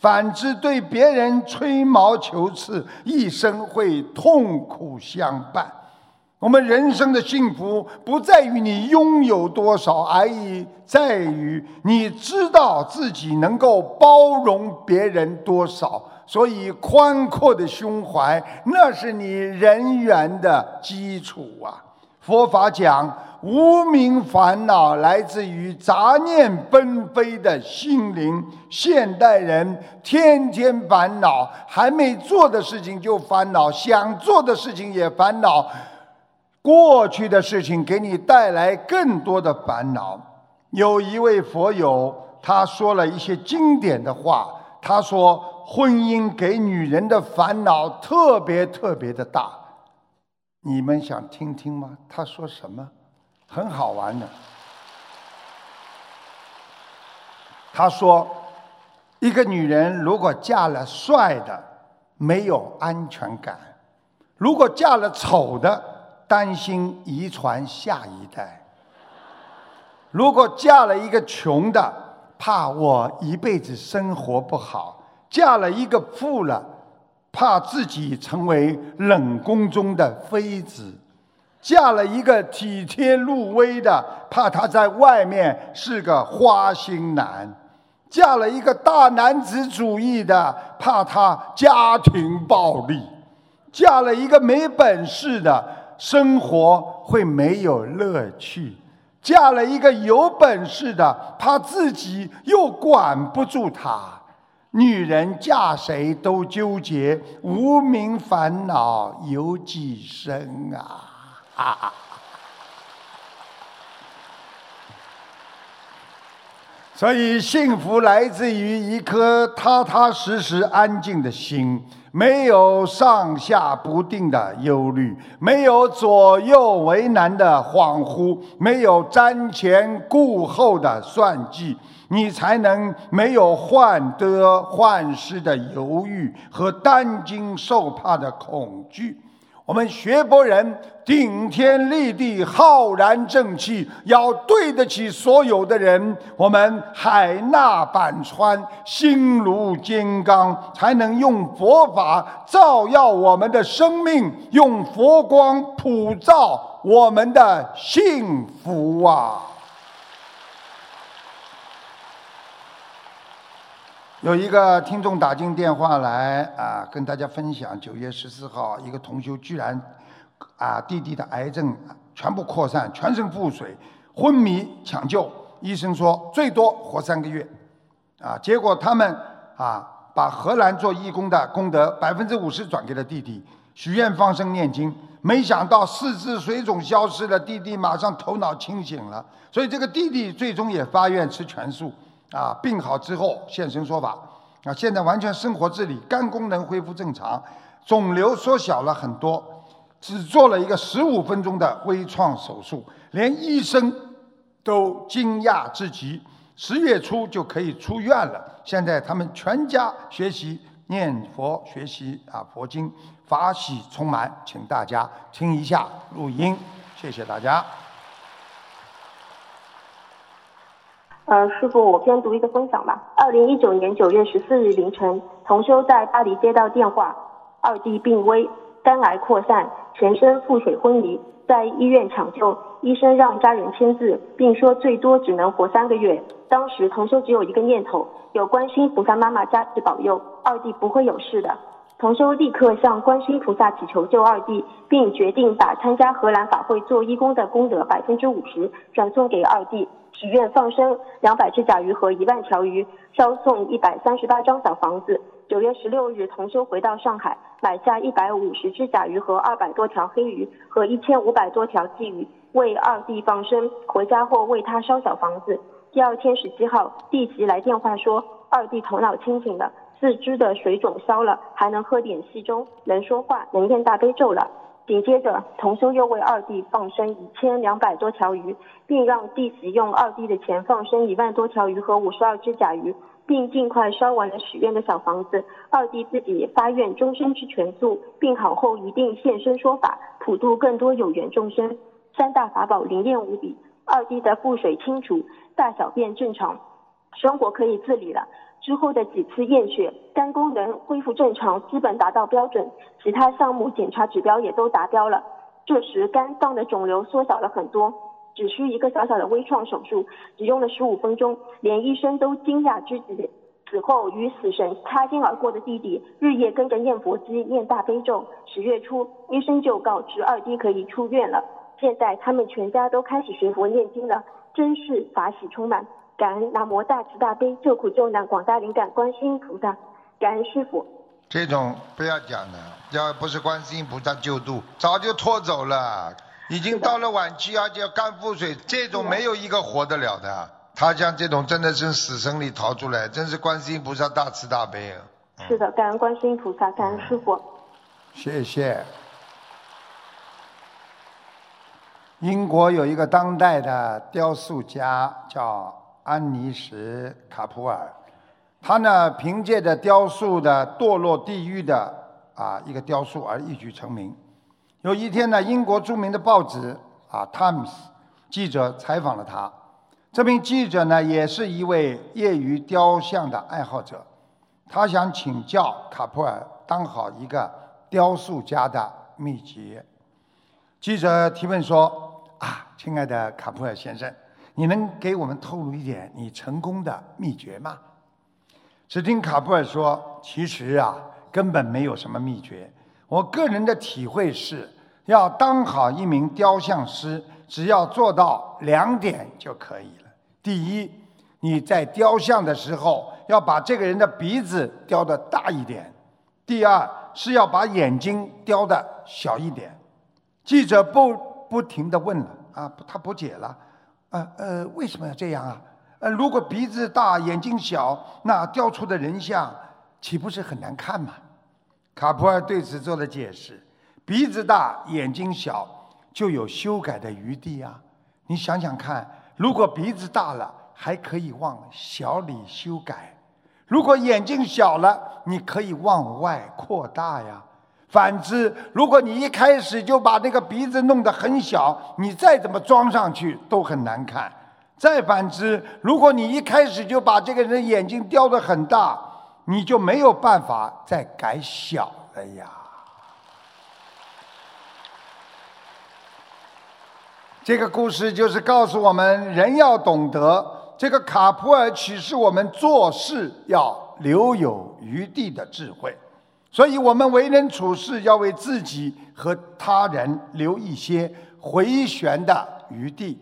反之，对别人吹毛求疵，一生会痛苦相伴。我们人生的幸福不在于你拥有多少，而在于你知道自己能够包容别人多少。所以，宽阔的胸怀，那是你人缘的基础啊！佛法讲，无名烦恼来自于杂念纷飞的心灵。现代人天天烦恼，还没做的事情就烦恼，想做的事情也烦恼。过去的事情给你带来更多的烦恼。有一位佛友，他说了一些经典的话。他说：“婚姻给女人的烦恼特别特别的大。”你们想听听吗？他说什么？很好玩的。他说：“一个女人如果嫁了帅的，没有安全感；如果嫁了丑的，担心遗传下一代；如果嫁了一个穷的，怕我一辈子生活不好；嫁了一个富了，怕自己成为冷宫中的妃子；嫁了一个体贴入微的，怕他在外面是个花心男；嫁了一个大男子主义的，怕他家庭暴力；嫁了一个没本事的。生活会没有乐趣，嫁了一个有本事的，怕自己又管不住他。女人嫁谁都纠结，无名烦恼有几生啊！所以，幸福来自于一颗踏踏实实、安静的心。没有上下不定的忧虑，没有左右为难的恍惚，没有瞻前顾后的算计，你才能没有患得患失的犹豫和担惊受怕的恐惧。我们学佛人顶天立地、浩然正气，要对得起所有的人。我们海纳百川、心如金刚，才能用佛法照耀我们的生命，用佛光普照我们的幸福啊！有一个听众打进电话来啊，跟大家分享，九月十四号，一个同修居然啊，弟弟的癌症全部扩散，全身腹水，昏迷抢救，医生说最多活三个月，啊，结果他们啊，把荷兰做义工的功德百分之五十转给了弟弟，许愿放生念经，没想到四肢水肿消失了，弟弟马上头脑清醒了，所以这个弟弟最终也发愿吃全素。啊，病好之后现身说法，啊，现在完全生活自理，肝功能恢复正常，肿瘤缩小了很多，只做了一个十五分钟的微创手术，连医生都惊讶至极。十月初就可以出院了。现在他们全家学习念佛，学习啊佛经，法喜充满，请大家听一下录音，谢谢大家。呃，师傅，我先读一个分享吧。二零一九年九月十四日凌晨，同修在巴黎接到电话，二弟病危，肝癌扩散，全身腹水昏迷，在医院抢救，医生让家人签字，并说最多只能活三个月。当时同修只有一个念头，有关心菩萨妈妈加持保佑，二弟不会有事的。同修立刻向观音菩萨祈求救二弟，并决定把参加荷兰法会做义工的功德百分之五十转送给二弟。许愿放生两百只甲鱼和一万条鱼，烧送一百三十八张小房子。九月十六日，同修回到上海，买下一百五十只甲鱼和二百多条黑鱼和一千五百多条鲫鱼，为二弟放生。回家后为他烧小房子。第二天十七号，弟媳来电话说，二弟头脑清醒了，四肢的水肿消了，还能喝点稀粥，能说话，能念大悲咒了。紧接着，同修又为二弟放生一千两百多条鱼，并让弟子用二弟的钱放生一万多条鱼和五十二只甲鱼，并尽快烧完了许愿的小房子。二弟自己发愿终身吃全素，病好后一定现身说法，普度更多有缘众生。三大法宝灵验无比，二弟的腹水清除，大小便正常，生活可以自理了。之后的几次验血，肝功能恢复正常，基本达到标准，其他项目检查指标也都达标了。这时肝脏的肿瘤缩小了很多，只需一个小小的微创手术，只用了十五分钟，连医生都惊讶之极。此后与死神擦肩而过的弟弟，日夜跟着念佛机、念大悲咒。十月初，医生就告知二弟可以出院了。现在他们全家都开始学佛念经了，真是法喜充满。感恩南无大慈大悲救苦救难广大灵感观世音菩萨，感恩师傅。这种不要讲的，要不是观世音菩萨救度，早就拖走了，已经到了晚期，而且要肝腹水，这种没有一个活得了的。他像这种真的是死生里逃出来，真是观世音菩萨大慈大悲啊！是的，感恩观世音菩萨，感恩师傅。谢谢。英国有一个当代的雕塑家叫。安妮什卡普尔，他呢凭借着雕塑的堕落地狱的啊一个雕塑而一举成名。有一天呢，英国著名的报纸啊《Times》记者采访了他。这名记者呢也是一位业余雕像的爱好者，他想请教卡普尔当好一个雕塑家的秘诀。记者提问说：“啊，亲爱的卡普尔先生。”你能给我们透露一点你成功的秘诀吗？只听卡布尔说：“其实啊，根本没有什么秘诀。我个人的体会是，要当好一名雕像师，只要做到两点就可以了。第一，你在雕像的时候要把这个人的鼻子雕得大一点；第二，是要把眼睛雕得小一点。”记者不不停地问了啊，他不解了。呃呃，为什么要这样啊？呃，如果鼻子大、眼睛小，那雕出的人像岂不是很难看吗？卡普尔对此做了解释：鼻子大、眼睛小，就有修改的余地啊。你想想看，如果鼻子大了，还可以往小里修改；如果眼睛小了，你可以往外扩大呀。反之，如果你一开始就把那个鼻子弄得很小，你再怎么装上去都很难看。再反之，如果你一开始就把这个人的眼睛雕得很大，你就没有办法再改小了呀。这个故事就是告诉我们，人要懂得这个卡普尔启示我们做事要留有余地的智慧。所以，我们为人处事要为自己和他人留一些回旋的余地，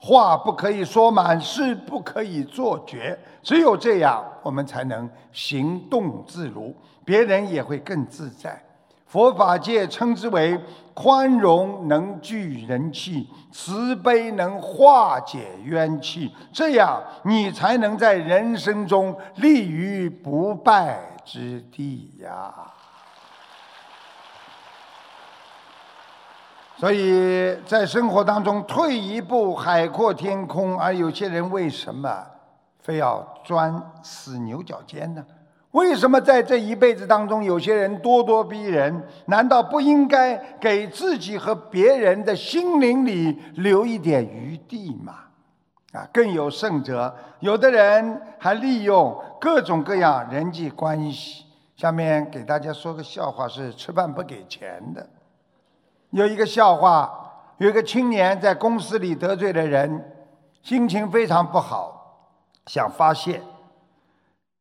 话不可以说满，事不可以做绝。只有这样，我们才能行动自如，别人也会更自在。佛法界称之为宽容能聚人气，慈悲能化解冤气，这样你才能在人生中立于不败之地呀。所以在生活当中，退一步海阔天空。而有些人为什么非要钻死牛角尖呢？为什么在这一辈子当中，有些人咄咄逼人？难道不应该给自己和别人的心灵里留一点余地吗？啊，更有甚者，有的人还利用各种各样人际关系。下面给大家说个笑话：是吃饭不给钱的。有一个笑话，有一个青年在公司里得罪了人，心情非常不好，想发泄，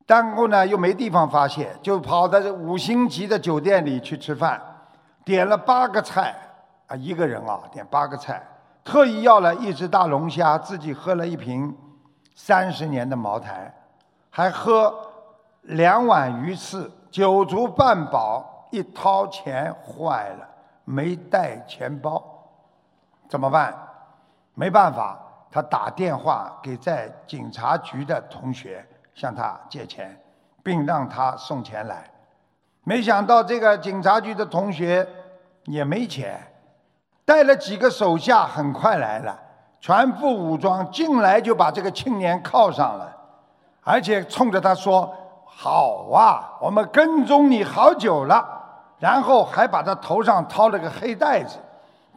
但后呢又没地方发泄，就跑到这五星级的酒店里去吃饭，点了八个菜，啊一个人啊点八个菜，特意要了一只大龙虾，自己喝了一瓶三十年的茅台，还喝两碗鱼翅，酒足半饱，一掏钱坏了。没带钱包，怎么办？没办法，他打电话给在警察局的同学，向他借钱，并让他送钱来。没想到这个警察局的同学也没钱，带了几个手下，很快来了，全副武装，进来就把这个青年铐上了，而且冲着他说：“好啊，我们跟踪你好久了。”然后还把他头上掏了个黑袋子。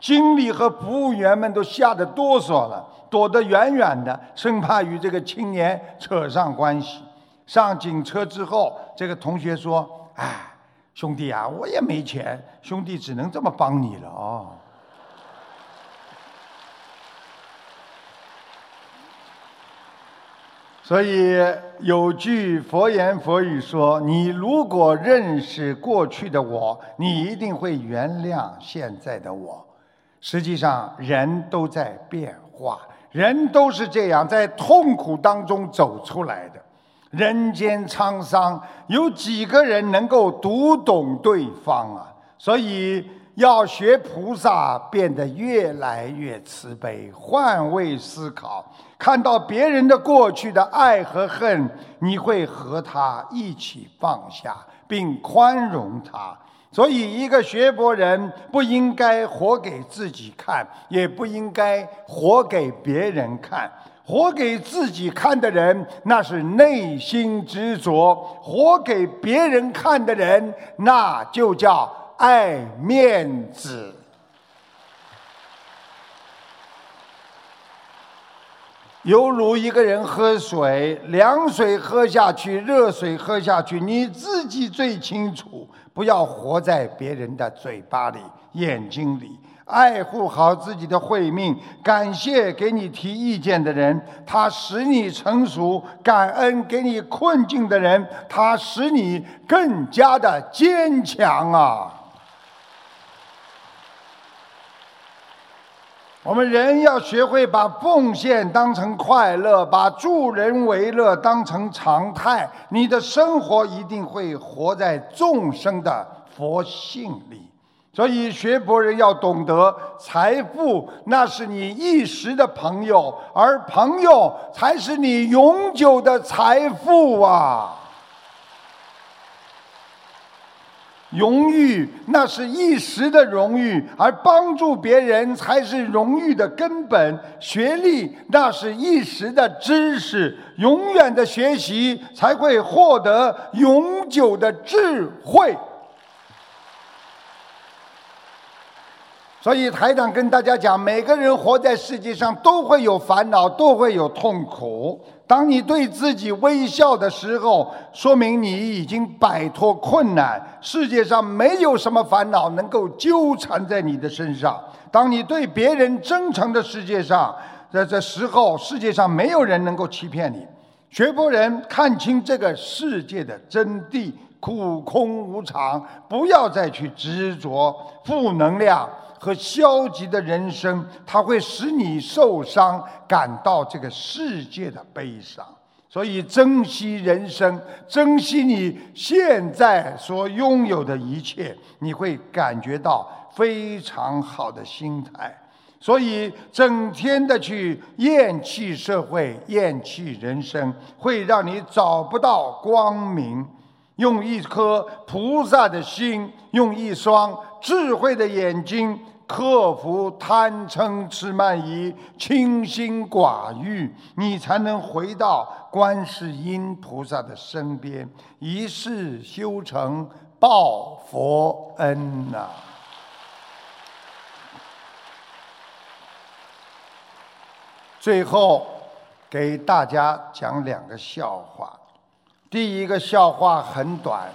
经理和服务员们都吓得哆嗦了，躲得远远的，生怕与这个青年扯上关系。上警车之后，这个同学说：“哎，兄弟啊，我也没钱，兄弟只能这么帮你了哦。”所以有句佛言佛语说：“你如果认识过去的我，你一定会原谅现在的我。”实际上，人都在变化，人都是这样，在痛苦当中走出来的。人间沧桑，有几个人能够读懂对方啊？所以要学菩萨，变得越来越慈悲，换位思考，看到别人的过去的爱和恨，你会和他一起放下，并宽容他。所以，一个学佛人不应该活给自己看，也不应该活给别人看。活给自己看的人，那是内心执着；活给别人看的人，那就叫爱面子。犹如一个人喝水，凉水喝下去，热水喝下去，你自己最清楚。不要活在别人的嘴巴里、眼睛里，爱护好自己的慧命。感谢给你提意见的人，他使你成熟；感恩给你困境的人，他使你更加的坚强啊！我们人要学会把奉献当成快乐，把助人为乐当成常态，你的生活一定会活在众生的佛性里。所以，学佛人要懂得，财富那是你一时的朋友，而朋友才是你永久的财富啊。荣誉那是一时的荣誉，而帮助别人才是荣誉的根本。学历那是一时的知识，永远的学习才会获得永久的智慧。所以台长跟大家讲，每个人活在世界上都会有烦恼，都会有痛苦。当你对自己微笑的时候，说明你已经摆脱困难。世界上没有什么烦恼能够纠缠在你的身上。当你对别人真诚的世界上，在这时候，世界上没有人能够欺骗你。学佛人看清这个世界的真谛，苦空无常，不要再去执着负能量。和消极的人生，它会使你受伤，感到这个世界的悲伤。所以，珍惜人生，珍惜你现在所拥有的一切，你会感觉到非常好的心态。所以，整天的去厌弃社会、厌弃人生，会让你找不到光明。用一颗菩萨的心，用一双智慧的眼睛。克服贪嗔痴慢疑，清心寡欲，你才能回到观世音菩萨的身边，一世修成报佛恩呐。最后给大家讲两个笑话，第一个笑话很短，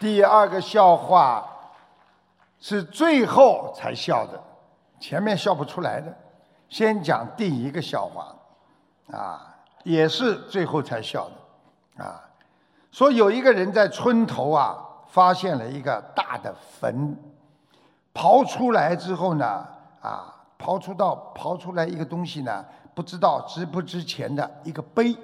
第二个笑话。是最后才笑的，前面笑不出来的。先讲第一个笑话，啊，也是最后才笑的，啊，说有一个人在村头啊，发现了一个大的坟，刨出来之后呢，啊，刨出到刨出来一个东西呢，不知道值不值钱的一个碑，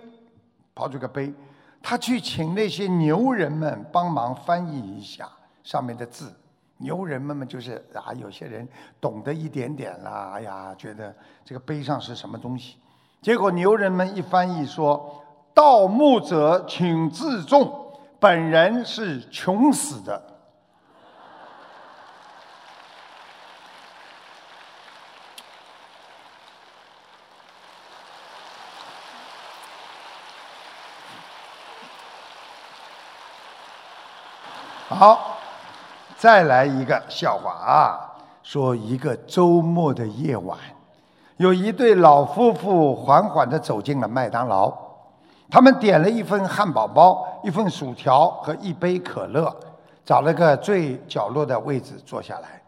刨出个碑，他去请那些牛人们帮忙翻译一下上面的字。牛人们嘛就是啊，有些人懂得一点点啦，哎呀，觉得这个碑上是什么东西？结果牛人们一翻译说：“盗墓者请自重，本人是穷死的。”好，再来一个笑话啊！说一个周末的夜晚，有一对老夫妇缓缓地走进了麦当劳，他们点了一份汉堡包、一份薯条和一杯可乐，找了个最角落的位置坐下来。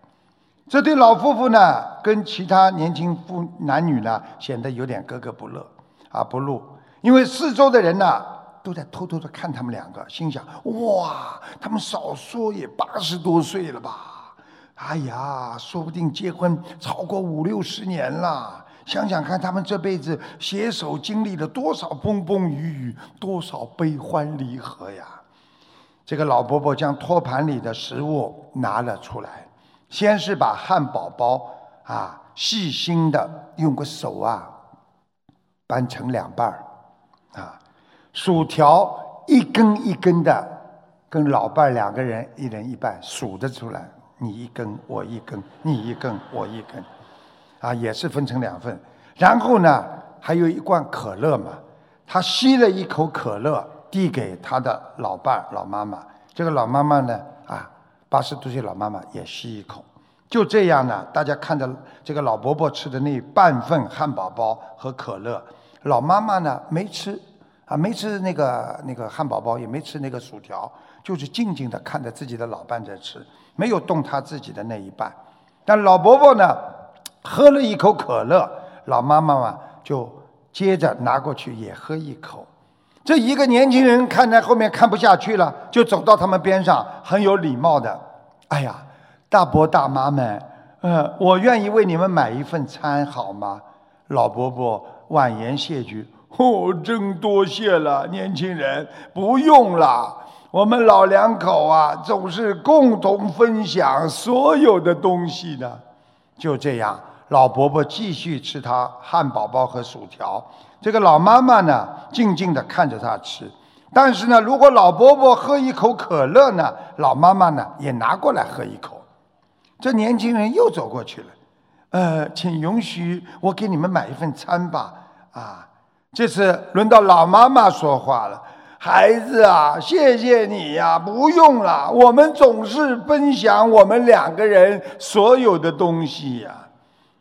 这对老夫妇呢，跟其他年轻妇男女呢，显得有点格格不乐啊不入，因为四周的人呢。都在偷偷的看他们两个，心想：哇，他们少说也八十多岁了吧？哎呀，说不定结婚超过五六十年了。想想看，他们这辈子携手经历了多少风风雨雨，多少悲欢离合呀！这个老伯伯将托盘里的食物拿了出来，先是把汉堡包啊，细心的用个手啊，掰成两半儿，啊。薯条一根一根的，跟老伴两个人一人一半数得出来，你一根我一根，你一根我一根，啊，也是分成两份。然后呢，还有一罐可乐嘛，他吸了一口可乐，递给他的老伴老妈妈。这个老妈妈呢，啊，八十多岁老妈妈也吸一口。就这样呢，大家看着这个老伯伯吃的那半份汉堡包和可乐，老妈妈呢没吃。啊，没吃那个那个汉堡包，也没吃那个薯条，就是静静的看着自己的老伴在吃，没有动他自己的那一半。但老伯伯呢，喝了一口可乐，老妈妈嘛就接着拿过去也喝一口。这一个年轻人看在后面看不下去了，就走到他们边上，很有礼貌的，哎呀，大伯大妈们，呃，我愿意为你们买一份餐，好吗？老伯伯婉言谢绝。哦，真多谢了，年轻人，不用了。我们老两口啊，总是共同分享所有的东西的。就这样，老伯伯继续吃他汉堡包和薯条，这个老妈妈呢，静静地看着他吃。但是呢，如果老伯伯喝一口可乐呢，老妈妈呢也拿过来喝一口。这年轻人又走过去了，呃，请允许我给你们买一份餐吧，啊。这次轮到老妈妈说话了，孩子啊，谢谢你呀，不用了，我们总是分享我们两个人所有的东西呀。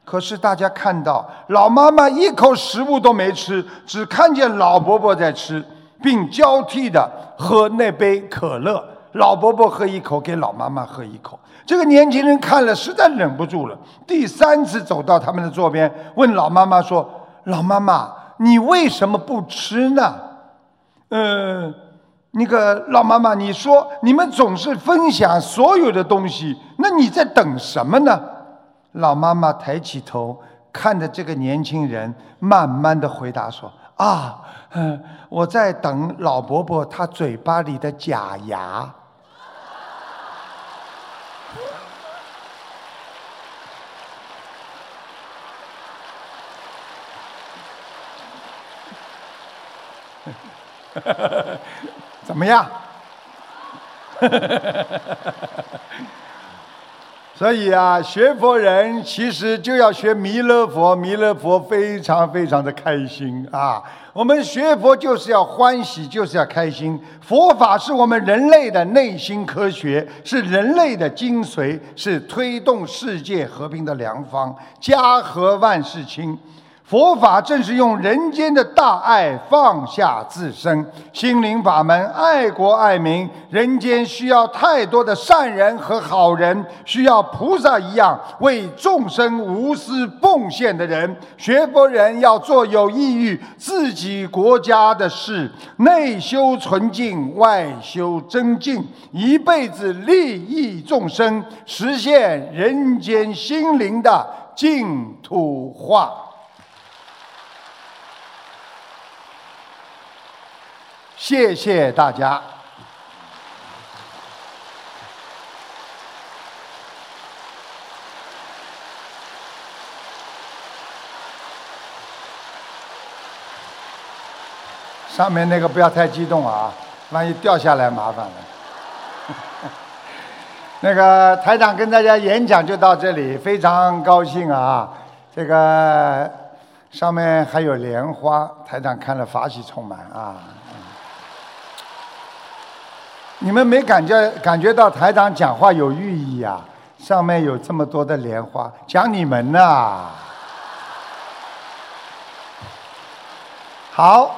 可是大家看到老妈妈一口食物都没吃，只看见老伯伯在吃，并交替的喝那杯可乐。老伯伯喝一口，给老妈妈喝一口。这个年轻人看了，实在忍不住了，第三次走到他们的桌边，问老妈妈说：“老妈妈。”你为什么不吃呢？嗯，那个老妈妈，你说你们总是分享所有的东西，那你在等什么呢？老妈妈抬起头看着这个年轻人，慢慢的回答说：“啊，嗯，我在等老伯伯他嘴巴里的假牙。” 怎么样？所以啊，学佛人其实就要学弥勒佛，弥勒佛非常非常的开心啊。我们学佛就是要欢喜，就是要开心。佛法是我们人类的内心科学，是人类的精髓，是推动世界和平的良方，家和万事兴。佛法正是用人间的大爱放下自身，心灵法门爱国爱民。人间需要太多的善人和好人，需要菩萨一样为众生无私奉献的人。学佛人要做有益于自己国家的事，内修纯净，外修真净，一辈子利益众生，实现人间心灵的净土化。谢谢大家。上面那个不要太激动啊，万一掉下来麻烦了。那个台长跟大家演讲就到这里，非常高兴啊！这个上面还有莲花，台长看了法喜充满啊。你们没感觉感觉到台长讲话有寓意啊？上面有这么多的莲花，讲你们呢。好，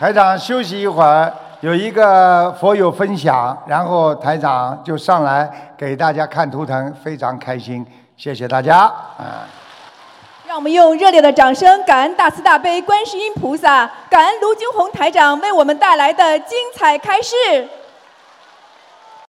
台长休息一会儿，有一个佛友分享，然后台长就上来给大家看图腾，非常开心，谢谢大家啊。让我们用热烈的掌声，感恩大慈大悲观世音菩萨，感恩卢军红台长为我们带来的精彩开示。